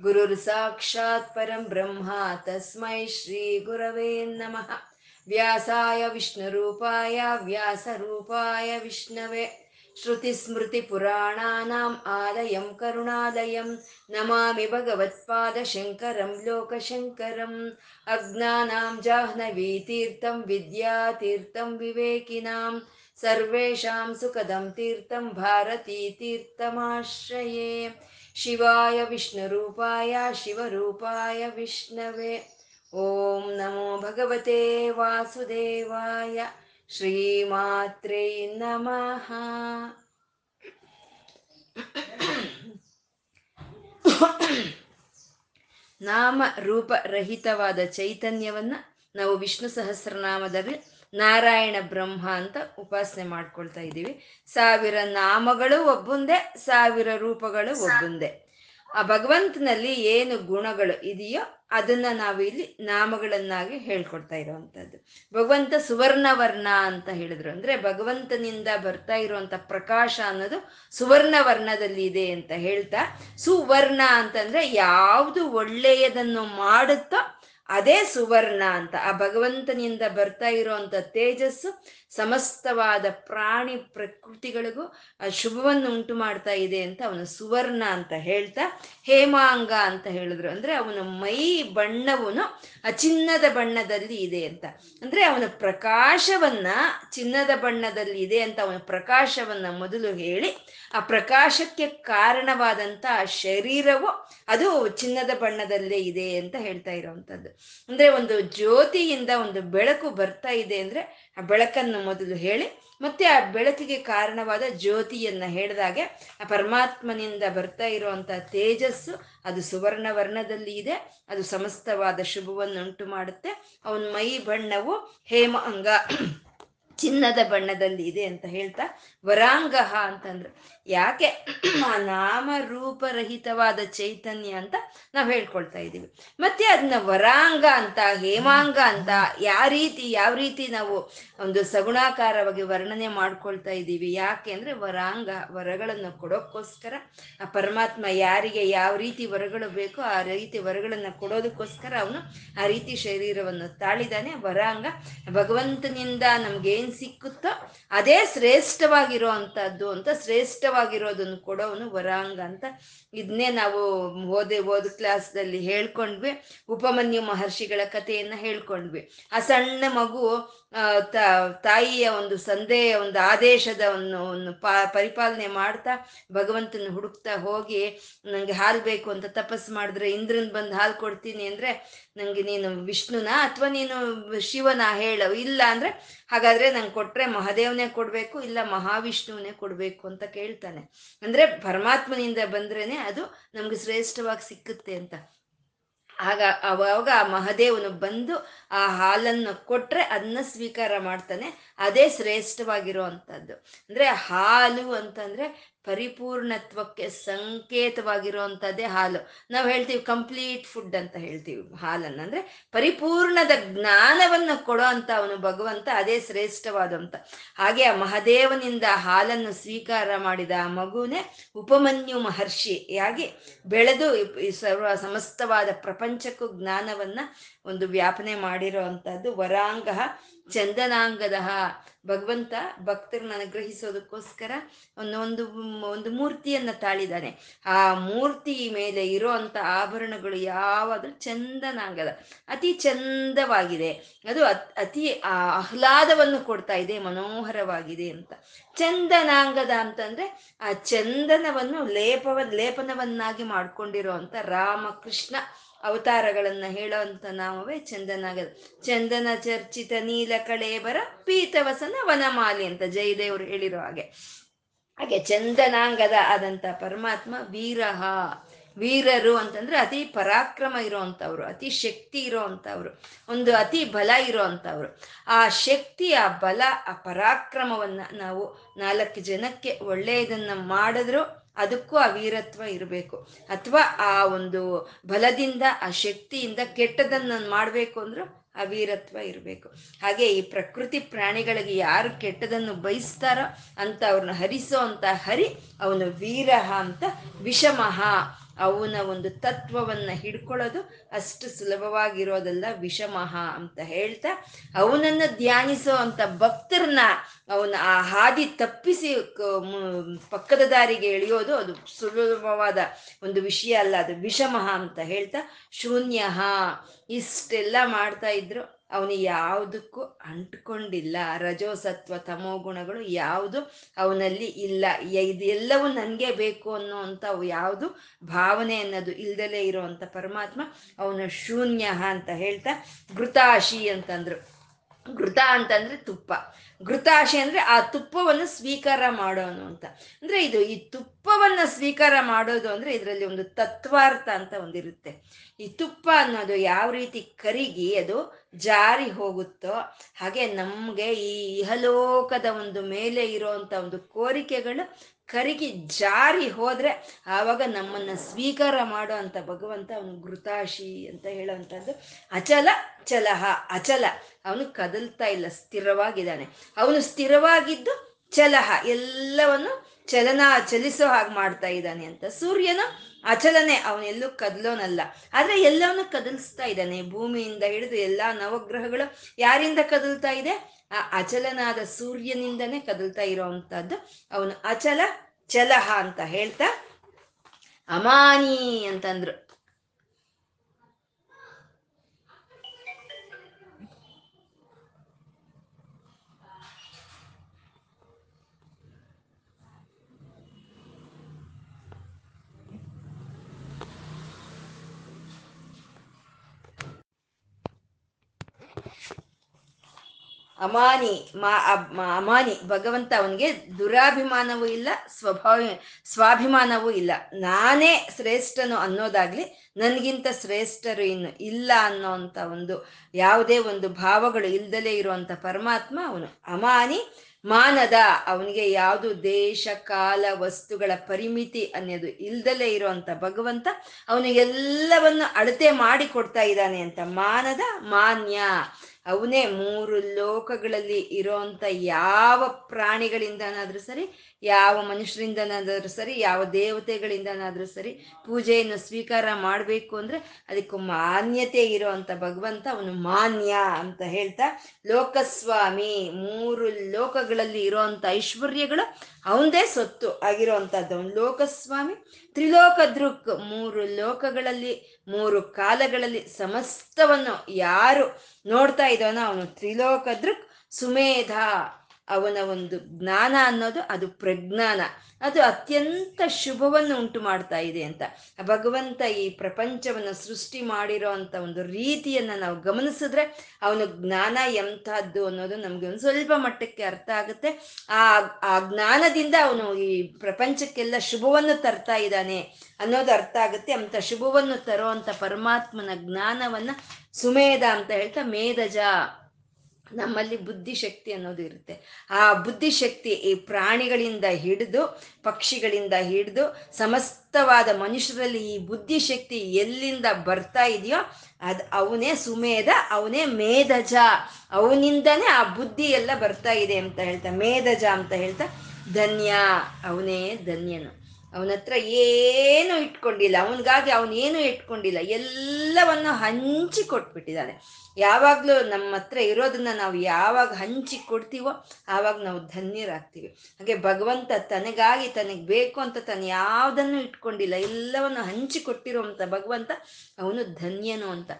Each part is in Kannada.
ಗುರುರ್ ಸಾಕ್ಷಾತ್ ಪರಂ ಬ್ರಹ್ಮ ತಸ್ಮೈ ಶ್ರೀ ಗುರವೇ ನಮಃ ವ್ಯಾಸಾಯ ವಿಷ್ಣುರೂಪಾಯ ವ್ಯಾಸರೂಪಾಯ ವಿಷ್ಣವೇ श्रुतिस्मृतिपुराणानाम् आलयं करुणालयं नमामि भगवत्पादशङ्करं लोकशङ्करम् अज्ञानां जाह्नवीतीर्थं विद्यातीर्थं विवेकिनां सर्वेषां सुखदं तीर्थं भारतीतीर्थमाश्रये ಶಿವಾಯ ವಿಷ್ಣುರೂಪಾಯ ಶಿವರೂಪಾಯ ವಿಷ್ಣವೇ. ಓಂ ನಮೋ ಭಗವತೆ ವಾಸುದೇವಾಯ. ಶ್ರೀಮಾತ್ರೇ ನಮಃ. ನಾಮ ರೂಪರಹಿತವಾದ ಚೈತನ್ಯವನ್ನು ನಾವು ವಿಷ್ಣು ಸಹಸ್ರನಾಮದಲ್ಲಿ ನಾರಾಯಣ ಬ್ರಹ್ಮ ಅಂತ ಉಪಾಸನೆ ಮಾಡ್ಕೊಳ್ತಾ ಇದ್ದೀವಿ. ಸಾವಿರ ನಾಮಗಳು ಒಬ್ಬುಂದೇ, ಸಾವಿರ ರೂಪಗಳು ಒಬ್ಬುಂದೇ. ಆ ಭಗವಂತನಲ್ಲಿ ಏನು ಗುಣಗಳು ಇದೆಯೋ ಅದನ್ನ ನಾವು ಇಲ್ಲಿ ನಾಮಗಳನ್ನಾಗಿ ಹೇಳ್ಕೊಡ್ತಾ ಇರುವಂತದ್ದು ಭಗವಂತ ಸುವರ್ಣವರ್ಣ ಅಂತ ಹೇಳಿದ್ರು. ಅಂದ್ರೆ ಭಗವಂತನಿಂದ ಬರ್ತಾ ಇರುವಂತ ಪ್ರಕಾಶ ಅನ್ನೋದು ಸುವರ್ಣವರ್ಣದಲ್ಲಿ ಇದೆ ಅಂತ ಹೇಳ್ತಾ, ಸುವರ್ಣ ಅಂತಂದ್ರೆ ಯಾವುದು ಒಳ್ಳೆಯದನ್ನು ಮಾಡುತ್ತೋ ಅದೇ ಸುವರ್ಣ ಅಂತ ಆ ಭಗವಂತನಿಂದ ಬರ್ತಾ ಇರುವಂತ ತೇಜಸ್ಸು ಸಮಸ್ತವಾದ ಪ್ರಾಣಿ ಪ್ರಕೃತಿಗಳಿಗೂ ಶುಭವನ್ನು ಉಂಟು ಮಾಡ್ತಾ ಇದೆ ಅಂತ ಅವನು ಸುವರ್ಣ ಅಂತ ಹೇಳ್ತಾ, ಹೇಮಾಂಗ ಅಂತ ಹೇಳಿದ್ರು. ಅಂದ್ರೆ ಅವನ ಮೈ ಬಣ್ಣವನು ಚಿನ್ನದ ಬಣ್ಣದಲ್ಲಿ ಇದೆ ಅಂತ. ಅಂದ್ರೆ ಅವನ ಪ್ರಕಾಶವನ್ನ ಚಿನ್ನದ ಬಣ್ಣದಲ್ಲಿ ಇದೆ ಅಂತ ಅವನ ಪ್ರಕಾಶವನ್ನ ಮೊದಲು ಹೇಳಿ, ಆ ಪ್ರಕಾಶಕ್ಕೆ ಕಾರಣವಾದಂತ ಆ ಶರೀರವು ಅದು ಚಿನ್ನದ ಬಣ್ಣದಲ್ಲೇ ಇದೆ ಅಂತ ಹೇಳ್ತಾ ಇರೋವಂಥದ್ದು ಅಂದ್ರೆ ಒಂದು ಜ್ಯೋತಿಯಿಂದ ಒಂದು ಬೆಳಕು ಬರ್ತಾ ಇದೆ ಅಂದ್ರೆ ಆ ಬೆಳಕನ್ನು ಮೊದಲು ಹೇಳಿ, ಮತ್ತೆ ಆ ಬೆಳಕಿಗೆ ಕಾರಣವಾದ ಜ್ಯೋತಿಯನ್ನ ಹೇಳಿದಾಗೆ, ಆ ಪರಮಾತ್ಮನಿಂದ ಬರ್ತಾ ಇರುವಂತ ತೇಜಸ್ಸು, ಅದು ಸುವರ್ಣ ವರ್ಣದಲ್ಲಿ ಇದೆ, ಅದು ಸಮಸ್ತವಾದ ಶುಭವನ್ನುಂಟು ಮಾಡುತ್ತೆ. ಅವನ ಮೈ ಬಣ್ಣವು ಹೇಮ ಅಂಗ ಚಿನ್ನದ ಬಣ್ಣದಲ್ಲಿ ಇದೆ ಅಂತ ಹೇಳ್ತಾ ವರಾಂಗಹ ಅಂತಂದ್ರು. ಯಾಕೆ? ಆ ನಾಮರೂಪರಹಿತವಾದ ಚೈತನ್ಯ ಅಂತ ನಾವು ಹೇಳ್ಕೊಳ್ತಾ ಇದ್ದೀವಿ. ಮತ್ತೆ ಅದನ್ನ ವರಾಂಗ ಅಂತ, ಹೇಮಾಂಗ ಅಂತ ಯಾವ ರೀತಿ ಯಾವ ರೀತಿ ನಾವು ಒಂದು ಸಗುಣಾಕಾರವಾಗಿ ವರ್ಣನೆ ಮಾಡ್ಕೊಳ್ತಾ ಇದ್ದೀವಿ? ಯಾಕೆ ಅಂದ್ರೆ ವರಾಂಗ ವರಗಳನ್ನು ಕೊಡೋಕ್ಕೋಸ್ಕರ, ಆ ಪರಮಾತ್ಮ ಯಾರಿಗೆ ಯಾವ ರೀತಿ ವರಗಳು ಬೇಕೋ ಆ ರೀತಿ ವರಗಳನ್ನು ಕೊಡೋದಕ್ಕೋಸ್ಕರ ಅವನು ಆ ರೀತಿ ಶರೀರವನ್ನು ತಾಳಿದಾನೆ. ವರಾಂಗ ಭಗವಂತನಿಂದ ನಮ್ಗೇನ್ ಸಿಕ್ಕುತ್ತೋ, ಅದೇ ಶ್ರೇಷ್ಠವಾಗಿರೋ ಅಂಥದ್ದು ಅಂತ ಶ್ರೇಷ್ಠವಾಗಿರೋದನ್ನು ಕೊಡೋನು ವರಾಂಗ ಅಂತ ಇದನ್ನೇ ನಾವು ಓದೆ ಓದ್ ಕ್ಲಾಸ್ದಲ್ಲಿ ಹೇಳ್ಕೊಂಡ್ವಿ. ಉಪಮನ್ಯು ಮಹರ್ಷಿಗಳ ಕಥೆಯನ್ನ ಹೇಳ್ಕೊಂಡ್ವಿ. ಆ ಸಣ್ಣ ಮಗು ತಾಯಿಯ ಒಂದು ಸಂದೇಹ, ಒಂದು ಆದೇಶದ ಒಂದು ಪಾ, ಪರಿಪಾಲನೆ ಮಾಡ್ತಾ ಭಗವಂತನ ಹುಡುಕ್ತಾ ಹೋಗಿ ನನಗೆ ಹಾಲು ಬೇಕು ಅಂತ ತಪಸ್ ಮಾಡಿದ್ರೆ ಇಂದ್ರನ್ ಬಂದು ಹಾಲು ಕೊಡ್ತೀನಿ ಅಂದ್ರೆ ನನಗೆ ನೀನು ವಿಷ್ಣುನ ಅಥವಾ ನೀನು ಶಿವನ ಹೇಳು, ಇಲ್ಲ ಅಂದ್ರೆ ಹಾಗಾದ್ರೆ ನಂಗೆ ಕೊಟ್ಟರೆ ಮಹಾದೇವನೇ ಕೊಡಬೇಕು, ಇಲ್ಲ ಮಹಾವಿಷ್ಣುವನೇ ಕೊಡಬೇಕು ಅಂತ ಕೇಳ್ತಾನೆ. ಅಂದ್ರೆ ಪರಮಾತ್ಮನಿಂದ ಬಂದ್ರೇನೆ ಅದು ನಮಗೆ ಶ್ರೇಷ್ಠವಾಗಿ ಸಿಕ್ಕುತ್ತೆ ಅಂತ. ಆಗ ಅವಾಗ ಆ ಮಹದೇವನು ಬಂದು ಆ ಹಾಲನ್ನು ಕೊಟ್ಟರೆ ಅದನ್ನ ಸ್ವೀಕಾರ ಮಾಡ್ತಾನೆ. ಅದೇ ಶ್ರೇಷ್ಠವಾಗಿರುವಂಥದ್ದು. ಅಂದರೆ ಹಾಲು ಅಂತಂದ್ರೆ ಪರಿಪೂರ್ಣತ್ವಕ್ಕೆ ಸಂಕೇತವಾಗಿರುವಂಥದ್ದೇ ಹಾಲು. ನಾವು ಹೇಳ್ತೀವಿ ಕಂಪ್ಲೀಟ್ ಫುಡ್ ಅಂತ ಹೇಳ್ತೀವಿ ಹಾಲನ್ನು. ಅಂದರೆ ಪರಿಪೂರ್ಣದ ಜ್ಞಾನವನ್ನು ಕೊಡೋ ಅಂತ ಅವನು ಭಗವಂತ, ಅದೇ ಶ್ರೇಷ್ಠವಾದಂಥ. ಹಾಗೆ ಆ ಮಹದೇವನಿಂದ ಹಾಲನ್ನು ಸ್ವೀಕಾರ ಮಾಡಿದ ಆ ಮಗುನೇ ಉಪಮನ್ಯು ಮಹರ್ಷಿಯಾಗಿ ಬೆಳೆದು ಸರ್ವ ಸಮಸ್ತವಾದ ಪ್ರಪಂಚಕ್ಕೂ ಜ್ಞಾನವನ್ನು ಒಂದು ವ್ಯಾಪನೆ ಮಾಡಿರೋ ಅಂಥದ್ದು ವರಾಂಗ ಚಂದನಾಂಗದ. ಭಗವಂತ ಭಕ್ತರನ್ನ ಅನುಗ್ರಹಿಸೋದಕ್ಕೋಸ್ಕರ ಒಂದು ಒಂದು ಮೂರ್ತಿಯನ್ನ ತಾಳಿದಾನೆ. ಆ ಮೂರ್ತಿ ಮೇಲೆ ಇರೋ ಅಂತ ಆಭರಣಗಳು ಯಾವಾಗಲೂ ಚಂದನಾಂಗದ, ಅತಿ ಚಂದವಾಗಿದೆ. ಅದು ಅತಿ ಆಹ್ಲಾದವನ್ನು ಕೊಡ್ತಾ ಇದೆ, ಮನೋಹರವಾಗಿದೆ ಅಂತ. ಚಂದನಾಂಗದ ಅಂತಂದ್ರೆ ಆ ಚಂದನವನ್ನು ಲೇಪವ ಲೇಪನವನ್ನಾಗಿ ಮಾಡ್ಕೊಂಡಿರೋ ಅಂತ ರಾಮಕೃಷ್ಣ ಅವತಾರಗಳನ್ನ ಹೇಳೋವಂಥ ನಾಮವೇ ಚಂದನಾಗದ. ಚಂದನ ಚರ್ಚಿತ ನೀಲ ಕಳೇಬರ ಪೀತವಸನ ವನಮಾಲಿ ಅಂತ ಜಯದೇವರು ಹೇಳಿರೋ ಹಾಗೆ. ಹಾಗೆ ಚಂದನಾಂಗದ ಆದಂಥ ಪರಮಾತ್ಮ ವೀರಹ. ವೀರರು ಅಂತಂದ್ರೆ ಅತಿ ಪರಾಕ್ರಮ ಇರೋವಂಥವ್ರು ಅತಿ ಶಕ್ತಿ ಇರೋವಂಥವ್ರು ಒಂದು ಅತಿ ಬಲ ಇರೋವಂಥವ್ರು ಆ ಶಕ್ತಿ, ಆ ಬಲ, ಆ ಪರಾಕ್ರಮವನ್ನ ನಾವು ನಾಲ್ಕು ಜನಕ್ಕೆ ಒಳ್ಳೆಯದನ್ನ ಮಾಡಿದ್ರು ಅದಕ್ಕೂ ಆ ಇರಬೇಕು. ಅಥವಾ ಆ ಒಂದು ಬಲದಿಂದ, ಆ ಶಕ್ತಿಯಿಂದ ಕೆಟ್ಟದನ್ನ ಮಾಡಬೇಕು ಅಂದ್ರೂ ಆ ಇರಬೇಕು. ಹಾಗೆ ಈ ಪ್ರಕೃತಿ ಪ್ರಾಣಿಗಳಿಗೆ ಯಾರು ಕೆಟ್ಟದನ್ನು ಬಯಸ್ತಾರೋ ಅಂತ ಅವ್ರನ್ನ ಹರಿಸೋ ಅಂತ ಹರಿ ಅವನು ವೀರಹ ಅಂತ ವಿಷಮಹ ಅವನ ಒಂದು ತತ್ವವನ್ನ ಹಿಡ್ಕೊಳ್ಳೋದು ಅಷ್ಟು ಸುಲಭವಾಗಿರೋದಲ್ಲ ವಿಷಮಹ ಅಂತ ಹೇಳ್ತಾ, ಅವನನ್ನ ಧ್ಯಾನಿಸೋ ಅಂತ ಭಕ್ತರನ್ನ ಅವನ ಆ ಹಾದಿ ತಪ್ಪಿಸಿ ಪಕ್ಕದ ದಾರಿಗೆ ಎಳೆಯೋದು ಅದು ಸುಲಭವಾದ ಒಂದು ವಿಷಯ ಅಲ್ಲ, ಅದು ವಿಷಮಹ ಅಂತ ಹೇಳ್ತಾ ಶೂನ್ಯ ಇಷ್ಟೆಲ್ಲ ಮಾಡ್ತಾ ಇದ್ರು. ಅವನು ಯಾವುದಕ್ಕೂ ಅಂಟ್ಕೊಂಡಿಲ್ಲ. ರಜೋಸತ್ವ ತಮೋ ಗುಣಗಳು ಯಾವುದು ಅವನಲ್ಲಿ ಇಲ್ಲ. ಇದೆಲ್ಲವೂ ನನಗೆ ಬೇಕು ಅನ್ನೋ ಅವು ಯಾವುದು? ಭಾವನೆ ಅನ್ನೋದು ಇಲ್ದಲೇ ಇರೋವಂಥ ಪರಮಾತ್ಮ ಅವನು ಶೂನ್ಯ ಅಂತ ಹೇಳ್ತಾ ಘೃತಾಶಿ ಅಂತಂದ್ರು. ಘೃತ ಅಂತಂದ್ರೆ ತುಪ್ಪ. ಘೃತಾಶೆ ಅಂದ್ರೆ ಆ ತುಪ್ಪವನ್ನು ಸ್ವೀಕಾರ ಮಾಡೋನು ಅಂತ. ಅಂದ್ರೆ ಇದು ಈ ತುಪ್ಪವನ್ನ ಸ್ವೀಕಾರ ಮಾಡೋದು ಅಂದ್ರೆ ಇದರಲ್ಲಿ ಒಂದು ತತ್ವಾರ್ಥ ಅಂತ ಒಂದಿರುತ್ತೆ. ಈ ತುಪ್ಪ ಅನ್ನೋದು ಯಾವ ರೀತಿ ಕರಿಗಿ ಅದು ಜಾರಿ ಹೋಗುತ್ತೋ ಹಾಗೆ ನಮ್ಗೆ ಈ ಇಹಲೋಕದ ಒಂದು ಮೇಲೆ ಇರುವಂತ ಒಂದು ಕೋರಿಕೆಗಳು ಕರಿಗಿ ಜಾರಿ ಹೋದ್ರೆ ಆವಾಗ ನಮ್ಮನ್ನ ಸ್ವೀಕಾರ ಮಾಡೋ ಅಂತ ಭಗವಂತ ಅವನು ಘೃತಾಶಿ ಅಂತ ಹೇಳುವಂಥದ್ದು ಅಚಲ ಚಲಹ, ಅಚಲ. ಅವನು ಕದಲ್ತಾ ಇಲ್ಲ, ಸ್ಥಿರವಾಗಿದ್ದಾನೆ. ಅವನು ಸ್ಥಿರವಾಗಿದ್ದು ಚಲಹ, ಎಲ್ಲವನ್ನು ಚಲನ ಚಲಿಸೋ ಹಾಗೆ ಮಾಡ್ತಾ ಇದ್ದಾನೆ ಅಂತ. ಸೂರ್ಯನು ಅಚಲನೆ ಅವನೆಲ್ಲೂ ಕದಲೋನಲ್ಲ. ಆದ್ರೆ ಎಲ್ಲವನ್ನೂ ಕದಲಿಸ್ತಾ ಇದ್ದಾನೆ. ಭೂಮಿಯಿಂದ ಹಿಡಿದು ಎಲ್ಲಾ ನವಗ್ರಹಗಳು ಯಾರಿಂದ ಕದಲ್ತಾ ಇದೆ? ಆ ಅಚಲನಾದ ಸೂರ್ಯನಿಂದನೇ ಕದಲ್ತಾ ಇರೋವಂಥದ್ದು ಅವನು ಅಚಲ ಚಲಹ ಅಂತ ಹೇಳ್ತಾ ಅಮಾನಿ ಅಂತಂದ್ರು. ಅಮಾನಿ, ಮಾ ಅಮಾನಿ, ಭಗವಂತ ಅವನಿಗೆ ದುರಾಭಿಮಾನವೂ ಇಲ್ಲ, ಸ್ವಭಾವ, ಸ್ವಾಭಿಮಾನವೂ ಇಲ್ಲ. ನಾನೇ ಶ್ರೇಷ್ಠನು ಅನ್ನೋದಾಗ್ಲಿ ನನಗಿಂತ ಶ್ರೇಷ್ಠರು ಇನ್ನು ಇಲ್ಲ ಅನ್ನೋಂಥ ಒಂದು, ಯಾವುದೇ ಒಂದು ಭಾವಗಳು ಇಲ್ದಲೇ ಇರುವಂತ ಪರಮಾತ್ಮ ಅವನು. ಅಮಾನಿ ಮಾನದ, ಅವನಿಗೆ ಯಾವುದು ದೇಶ, ಕಾಲ, ವಸ್ತುಗಳ ಪರಿಮಿತಿ ಅನ್ನೋದು ಇಲ್ದಲೇ ಇರುವಂತ ಭಗವಂತ ಅವನಿಗೆಲ್ಲವನ್ನು ಅಳತೆ ಮಾಡಿ ಕೊಡ್ತಾ ಇದ್ದಾನೆ ಅಂತ ಮಾನದ ಮಾನ್ಯ. ಅವನೇ ಮೂರು ಲೋಕಗಳಲ್ಲಿ ಇರೋಂಥ ಯಾವ ಪ್ರಾಣಿಗಳಿಂದನಾದ್ರೂ ಸರಿ, ಯಾವ ಮನುಷ್ಯರಿಂದನಾದ್ರೂ ಸರಿ, ಯಾವ ದೇವತೆಗಳಿಂದನಾದ್ರೂ ಸರಿ ಪೂಜೆಯನ್ನು ಸ್ವೀಕಾರ ಮಾಡಬೇಕು ಅಂದ್ರೆ ಅದಕ್ಕೂ ಮಾನ್ಯತೆ ಇರೋವಂಥ ಭಗವಂತ ಅವನು ಮಾನ್ಯ ಅಂತ ಹೇಳ್ತಾ, ಲೋಕಸ್ವಾಮಿ ಮೂರು ಲೋಕಗಳಲ್ಲಿ ಇರೋವಂಥ ಐಶ್ವರ್ಯಗಳು ಅವನದೇ ಸೊತ್ತು ಆಗಿರೋವಂಥದ್ದು ಲೋಕಸ್ವಾಮಿ ತ್ರಿಲೋಕ ದೃಕ್ ಮೂರು ಲೋಕಗಳಲ್ಲಿ ಮೂರು ಕಾಲಗಳಲ್ಲಿ ಸಮಸ್ತವನ್ನು ಯಾರು ನೋಡ್ತಾ ಇದ್ದಾನೋ ಅವನು ತ್ರಿಲೋಕದೃಕ್ ಸುಮೇಧ. ಅವನ ಒಂದು ಜ್ಞಾನ ಅನ್ನೋದು ಅದು ಪ್ರಜ್ಞಾನ. ಅದು ಅತ್ಯಂತ ಶುಭವನ್ನು ಉಂಟು ಮಾಡ್ತಾ ಇದೆ ಅಂತ. ಭಗವಂತ ಈ ಪ್ರಪಂಚವನ್ನು ಸೃಷ್ಟಿ ಮಾಡಿರೋ ಅಂತ ಒಂದು ರೀತಿಯನ್ನ ನಾವು ಗಮನಿಸಿದ್ರೆ ಅವನ ಜ್ಞಾನ ಎಂಥದ್ದು ಅನ್ನೋದು ನಮ್ಗೆ ಒಂದು ಸ್ವಲ್ಪ ಮಟ್ಟಕ್ಕೆ ಅರ್ಥ ಆಗುತ್ತೆ. ಆ ಆ ಜ್ಞಾನದಿಂದ ಅವನು ಈ ಪ್ರಪಂಚಕ್ಕೆಲ್ಲ ಶುಭವನ್ನು ತರ್ತಾ ಇದ್ದಾನೆ ಅನ್ನೋದು ಅರ್ಥ ಆಗುತ್ತೆ. ಅಂತ ಶುಭವನ್ನು ತರೋ ಅಂತ ಪರಮಾತ್ಮನ ಜ್ಞಾನವನ್ನ ಸುಮೇಧ ಅಂತ ಹೇಳ್ತಾ ಮೇಧಜ. ನಮ್ಮಲ್ಲಿ ಬುದ್ಧಿಶಕ್ತಿ ಅನ್ನೋದು ಇರುತ್ತೆ. ಆ ಬುದ್ಧಿಶಕ್ತಿ ಈ ಪ್ರಾಣಿಗಳಿಂದ ಹಿಡಿದು, ಪಕ್ಷಿಗಳಿಂದ ಹಿಡಿದು, ಸಮಸ್ತವಾದ ಮನುಷ್ಯರಲ್ಲಿ ಈ ಬುದ್ಧಿಶಕ್ತಿ ಎಲ್ಲಿಂದ ಬರ್ತಾ ಇದೆಯೋ ಅದು ಅವನೇ ಸುಮೇಧ, ಅವನೇ ಮೇಧಜ. ಅವನಿಂದನೇ ಆ ಬುದ್ಧಿ ಎಲ್ಲ ಬರ್ತಾ ಇದೆ ಅಂತ ಹೇಳ್ತಾ, ಮೇಧಜ ಅಂತ ಹೇಳ್ತಾ, ಧನ್ಯ, ಅವನೇ ಧನ್ಯನು. ಅವನ ಹತ್ರ ಏನು ಇಟ್ಕೊಂಡಿಲ್ಲ, ಅವನಿಗಾಗಿ ಅವನೇನು ಇಟ್ಕೊಂಡಿಲ್ಲ, ಎಲ್ಲವನ್ನು ಹಂಚಿ ಕೊಟ್ಬಿಟ್ಟಿದ್ದಾನೆ. ಯಾವಾಗಲೂ ನಮ್ಮ ಹತ್ರ ಇರೋದನ್ನ ನಾವು ಯಾವಾಗ ಹಂಚಿ ಕೊಡ್ತೀವೋ ಆವಾಗ ನಾವು ಧನ್ಯರಾಗ್ತೀವಿ. ಹಾಗೆ ಭಗವಂತ ತನಗಾಗಿ ತನಗೆ ಬೇಕು ಅಂತ ತಾನು ಯಾವುದನ್ನು ಇಟ್ಕೊಂಡಿಲ್ಲ, ಎಲ್ಲವನ್ನು ಹಂಚಿ ಕೊಟ್ಟಿರುವಂತ ಭಗವಂತ ಅವನು ಧನ್ಯನು ಅಂತ.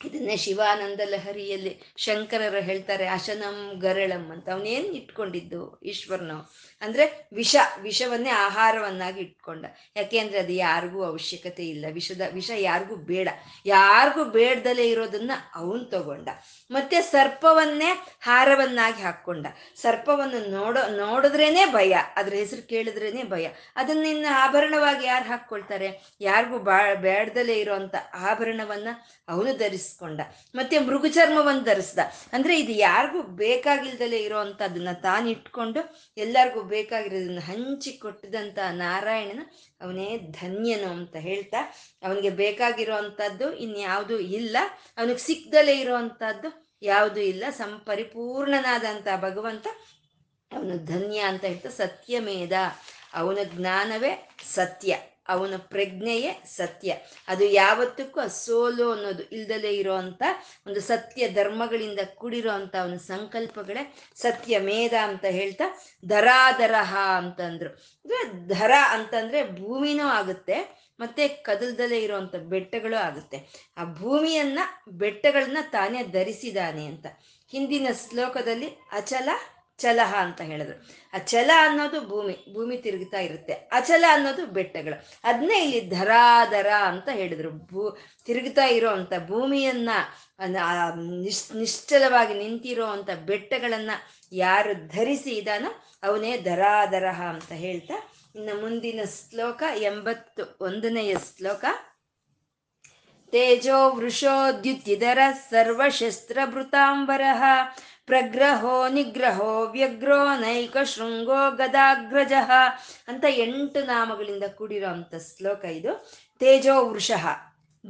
ಇದನ್ನೇ ಶಿವಾನಂದ ಲಹರಿಯಲ್ಲಿ ಶಂಕರರು ಹೇಳ್ತಾರೆ, ಅಶನಂ ಗರಳಂ ಅಂತ. ಅವನೇನು ಇಟ್ಕೊಂಡಿದ್ದು ಈಶ್ವರನವ್ ಅಂದ್ರೆ ವಿಷ, ವಿಷವನ್ನೇ ಆಹಾರವನ್ನಾಗಿ ಇಟ್ಕೊಂಡ. ಯಾಕೆಂದ್ರೆ ಅದು ಯಾರಿಗೂ ಅವಶ್ಯಕತೆ ಇಲ್ಲ. ವಿಷದ, ವಿಷ ಯಾರಿಗೂ ಬೇಡ. ಯಾರಿಗೂ ಬೇಡ್ದಲೇ ಇರೋದನ್ನ ಅವನ್ ತಗೊಂಡ. ಮತ್ತೆ ಸರ್ಪವನ್ನೇ ಹಾರವನ್ನಾಗಿ ಹಾಕೊಂಡ. ಸರ್ಪವನ್ನು ನೋಡೋ, ನೋಡಿದ್ರೇನೆ ಭಯ. ಅದ್ರ ಹೆಸರು ಕೇಳಿದ್ರೇನೆ ಭಯ. ಅದನ್ನ ಆಭರಣವಾಗಿ ಯಾರು ಹಾಕ್ಕೊಳ್ತಾರೆ ಯಾರಿಗೂ ಬಾ ಬೇಡ್ದಲೇ ಇರೋಂಥ ಆಭರಣವನ್ನ ಅವನು ಧರಿಸ್ಕೊಂಡ. ಮತ್ತೆ ಮೃಗಚರ್ಮವನ್ನು ಧರಿಸ್ದ. ಅಂದ್ರೆ ಇದು ಯಾರಿಗೂ ಬೇಕಾಗಿಲ್ದಲೇ ಇರೋ ಅಂಥದ್ದನ್ನ ತಾನಿಟ್ಕೊಂಡು ಎಲ್ಲರಿಗೂ ಬೇಕಾಗಿರೋದನ್ನ ಹಂಚಿ ಕೊಟ್ಟಿದಂತ ನಾರಾಯಣನ ಅವನೇ ಧನ್ಯನು ಅಂತ ಹೇಳ್ತಾ, ಅವನಿಗೆ ಬೇಕಾಗಿರೋ ಅಂಥದ್ದು ಇನ್ಯಾವುದೂ ಇಲ್ಲ, ಅವನಿಗೆ ಸಿಕ್ಕದಲ್ಲೇ ಇರೋ ಯಾವುದು ಇಲ್ಲ ಸಂಪರಿಪೂರ್ಣನಾದಂಥ ಭಗವಂತ ಅವನು ಧನ್ಯ ಅಂತ ಹೇಳ್ತಾ ಸತ್ಯಮೇಧ, ಅವನ ಜ್ಞಾನವೇ ಸತ್ಯ. ಅವನ ಪ್ರಜ್ಞೆಯೇ ಸತ್ಯ. ಅದು ಯಾವತ್ತಕ್ಕೂ ಸೋಲು ಅನ್ನೋದು ಇಲ್ದಲೇ ಇರೋವಂಥ ಒಂದು ಸತ್ಯ ಧರ್ಮಗಳಿಂದ ಕೂಡಿರೋ ಅಂಥ ಅವನ ಸಂಕಲ್ಪಗಳೇ ಸತ್ಯ ಮೇಧ ಅಂತ ಹೇಳ್ತಾ ದರಾದರಹ ಅಂತಂದ್ರು. ಅಂದ್ರೆ ಧರ ಅಂತಂದ್ರೆ ಭೂಮಿನೂ ಆಗುತ್ತೆ, ಮತ್ತೆ ಕದಲ್ದಲ್ಲೇ ಇರುವಂತ ಬೆಟ್ಟಗಳು ಆಗುತ್ತೆ. ಆ ಭೂಮಿಯನ್ನ, ಬೆಟ್ಟಗಳನ್ನ ತಾನೇ ಧರಿಸಿದಾನೆ ಅಂತ. ಹಿಂದಿನ ಶ್ಲೋಕದಲ್ಲಿ ಅಚಲ ಚಲಹ ಅಂತ ಹೇಳಿದ್ರು. ಆ ಚಲ ಅನ್ನೋದು ಭೂಮಿ ಭೂಮಿ ತಿರುಗ್ತಾ ಇರುತ್ತೆ. ಅಚಲ ಅನ್ನೋದು ಬೆಟ್ಟಗಳು. ಅದನ್ನೇ ಇಲ್ಲಿ ಧರಾಧರ ಅಂತ ಹೇಳಿದ್ರು. ಭೂ, ತಿರುಗ್ತಾ ಇರೋ ಭೂಮಿಯನ್ನ ನಿಶ್, ನಿಶ್ಚಲವಾಗಿ ನಿಂತಿರೋ ಅಂತ ಬೆಟ್ಟಗಳನ್ನ ಯಾರು ಧರಿಸಿ ಇದಾನೋ ಅವನೇ ಧರಾಧರಹ ಅಂತ ಹೇಳ್ತಾ, ಇನ್ನು ಮುಂದಿನ ಶ್ಲೋಕ ಎಂಬತ್ತು ಒಂದನೆಯ ಶ್ಲೋಕ. ತೇಜೋ ವೃಷೋದ್ಯುತಿದರ ಸರ್ವಶಸ್ತ್ರಭೃತಾಂಬರ. ಪ್ರಗ್ರಹೋ ನಿಗ್ರಹೋ ವ್ಯಗ್ರೋ ನೈಕ ಶೃಂಗೋ ಗದಾಗ್ರಜ ಅಂತ ಎಂಟು ನಾಮಗಳಿಂದ ಕೂಡಿರೋ ಶ್ಲೋಕ ಇದು. ತೇಜೋ ವೃಷಃ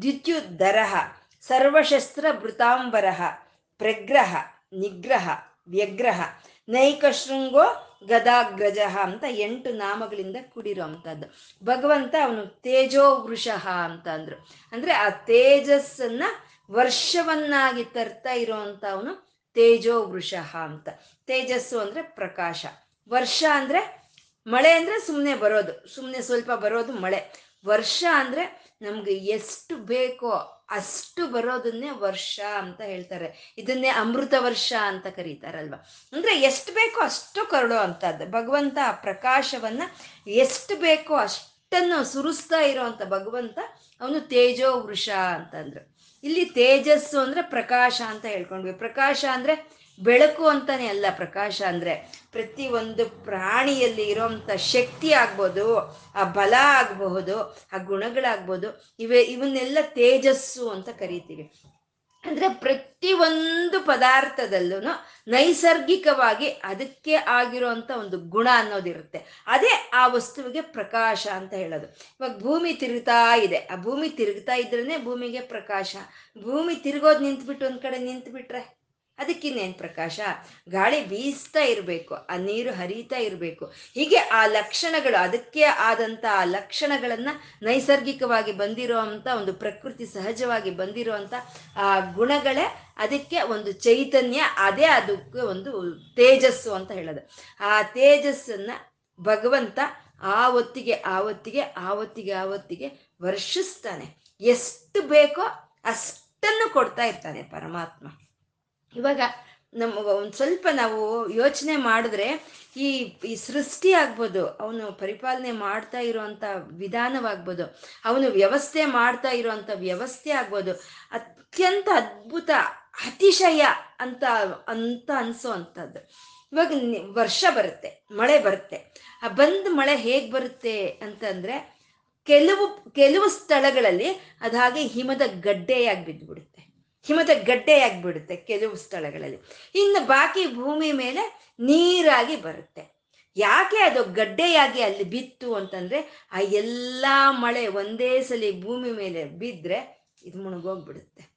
ದ್ಯುತ್ಯುದರ ಸರ್ವಶಸ್ತ್ರ ಭೃತಾಂಬರ, ಪ್ರಗ್ರಹ, ನಿಗ್ರಹ, ವ್ಯಗ್ರಹ, ನೈಕ ಶೃಂಗೋ ಗದಾಗ್ರಜ ಅಂತ ಎಂಟು ನಾಮಗಳಿಂದ ಕೂಡಿರುವಂಥದ್ದು ಭಗವಂತ ಅವನು ತೇಜೋ ವೃಷಃ ಅಂತ ಅಂದ್ರು. ಅಂದ್ರೆ ಆ ತೇಜಸ್ಸನ್ನ ವರ್ಷವನ್ನಾಗಿ ತರ್ತಾ ಇರುವಂತ ಅವನು ತೇಜೋ ವೃಷಃ ಅಂತ. ತೇಜಸ್ಸು ಅಂದ್ರೆ ಪ್ರಕಾಶ. ವರ್ಷ ಅಂದ್ರೆ ಮಳೆ ಅಂದ್ರೆ ಸುಮ್ಮನೆ ಬರೋದು. ಸುಮ್ಮನೆ ಸ್ವಲ್ಪ ಬರೋದು ಮಳೆ. ವರ್ಷ ಅಂದ್ರೆ ನಮ್ಗೆ ಎಷ್ಟು ಬೇಕೋ ಅಷ್ಟು ಬರೋದನ್ನೇ ವರ್ಷ ಅಂತ ಹೇಳ್ತಾರೆ. ಇದನ್ನೇ ಅಮೃತ ವರ್ಷ ಅಂತ ಕರೀತಾರಲ್ವ. ಅಂದ್ರೆ ಎಷ್ಟು ಬೇಕೋ ಅಷ್ಟು ಕರಡೋ ಅಂತದ್ದು. ಭಗವಂತ ಪ್ರಕಾಶವನ್ನ ಎಷ್ಟು ಬೇಕೋ ಅಷ್ಟನ್ನು ಸುರಿಸ್ತಾ ಇರೋವಂಥ ಭಗವಂತ ಅವನು ತೇಜೋ ವೃಷ ಅಂತಂದ್ರು. ಇಲ್ಲಿ ತೇಜಸ್ಸು ಅಂದ್ರೆ ಪ್ರಕಾಶ ಅಂತ ಹೇಳ್ಕೊಂಡ್ವಿ. ಪ್ರಕಾಶ ಅಂದ್ರೆ ಬೆಳಕು ಅಂತಾನೆ ಅಲ್ಲ ಪ್ರಕಾಶ ಅಂದ್ರೆ ಪ್ರತಿ ಒಂದು ಪ್ರಾಣಿಯಲ್ಲಿ ಇರೋಂಥ ಶಕ್ತಿ ಆಗ್ಬೋದು, ಆ ಬಲ ಆಗಬಹುದು, ಆ ಗುಣಗಳಾಗ್ಬೋದು, ಇವೆ ಇವನ್ನೆಲ್ಲ ತೇಜಸ್ಸು ಅಂತ ಕರಿತೀವಿ. ಅಂದ್ರೆ ಪ್ರತಿ ಒಂದು ಪದಾರ್ಥದಲ್ಲೂ ನೈಸರ್ಗಿಕವಾಗಿ ಅದಕ್ಕೆ ಆಗಿರುವಂತ ಒಂದು ಗುಣ ಅನ್ನೋದಿರುತ್ತೆ ಅದೇ ಆ ವಸ್ತುವಿಗೆ ಪ್ರಕಾಶ ಅಂತ ಹೇಳೋದು. ಇವಾಗ ಭೂಮಿ ತಿರುಗ್ತಾ ಇದೆ. ಆ ಭೂಮಿ ತಿರುಗ್ತಾ ಇದ್ರೇನೆ ಭೂಮಿಗೆ ಪ್ರಕಾಶ. ಭೂಮಿ ತಿರುಗೋದು ನಿಂತ್ಬಿಟ್ಟು ಒಂದ್ ಕಡೆ ನಿಂತ್ಬಿಟ್ರೆ? ಅದಕ್ಕಿನ್ನೇನು ಪ್ರಕಾಶ? ಗಾಳಿ ಬೀಸ್ತಾ ಇರಬೇಕು, ಆ ನೀರು ಹರಿತಾ ಇರಬೇಕು. ಹೀಗೆ ಆ ಲಕ್ಷಣಗಳು, ಅದಕ್ಕೆ ಆದಂಥ ಆ ಲಕ್ಷಣಗಳನ್ನು ನೈಸರ್ಗಿಕವಾಗಿ ಬಂದಿರೋ ಒಂದು ಪ್ರಕೃತಿ ಸಹಜವಾಗಿ ಬಂದಿರುವಂಥ ಆ ಗುಣಗಳೇ ಅದಕ್ಕೆ ಒಂದು ಚೈತನ್ಯ, ಅದೇ ಅದಕ್ಕೆ ಒಂದು ತೇಜಸ್ಸು ಅಂತ ಹೇಳೋದು. ಆ ತೇಜಸ್ಸನ್ನ ಭಗವಂತ ಆ ಹೊತ್ತಿಗೆ ಆ ಹೊತ್ತಿಗೆ ಆ ಹೊತ್ತಿಗೆ ಆ ಹೊತ್ತಿಗೆ ವರ್ಷಿಸ್ತಾನೆ. ಎಷ್ಟು ಬೇಕೋ ಅಷ್ಟನ್ನು ಕೊಡ್ತಾ ಇರ್ತಾನೆ ಪರಮಾತ್ಮ. ಇವಾಗ ನಮ್ಮ ಒಂದು ಸ್ವಲ್ಪ ನಾವು ಯೋಚನೆ ಮಾಡಿದ್ರೆ ಈ ಈ ಸೃಷ್ಟಿ ಆಗ್ಬೋದು, ಅವನು ಪರಿಪಾಲನೆ ಮಾಡ್ತಾ ಇರುವಂಥ ವಿಧಾನವಾಗ್ಬೋದು, ಅವನು ವ್ಯವಸ್ಥೆ ಮಾಡ್ತಾ ಇರುವಂತ ವ್ಯವಸ್ಥೆ ಆಗ್ಬೋದು, ಅತ್ಯಂತ ಅದ್ಭುತ, ಅತಿಶಯ ಅಂತ ಅಂತ ಅನ್ಸೋ ಅಂಥದ್ದು ಇವಾಗ ವರ್ಷ ಬರುತ್ತೆ, ಮಳೆ ಬರುತ್ತೆ. ಆ ಬಂದ ಮಳೆ ಹೇಗೆ ಬರುತ್ತೆ ಅಂತಂದ್ರೆ, ಕೆಲವು ಕೆಲವು ಸ್ಥಳಗಳಲ್ಲಿ ಅದಾಗೆ ಹಿಮದ ಗಡ್ಡೆಯಾಗಿ ಬಿದ್ದುಬಿಡುತ್ತೆ ಹಿಮದ ಗಡ್ಡೆಯಾಗಿ ಬಿಡುತ್ತೆ ಕೆಲವು ಸ್ಥಳಗಳಲ್ಲಿ. ಇನ್ನು ಬಾಕಿ ಭೂಮಿ ಮೇಲೆ ನೀರಾಗಿ ಬರುತ್ತೆ. ಯಾಕೆ ಅದು ಗಡ್ಡೆಯಾಗಿ ಅಲ್ಲಿ ಬಿತ್ತು ಅಂತಂದ್ರೆ ಆ ಎಲ್ಲ ಮಳೆ ಒಂದೇ ಸಲ ಭೂಮಿ ಮೇಲೆ ಬಿದ್ದರೆ ಇದು ಮುಳುಗೋಗ್ಬಿಡುತ್ತೆ.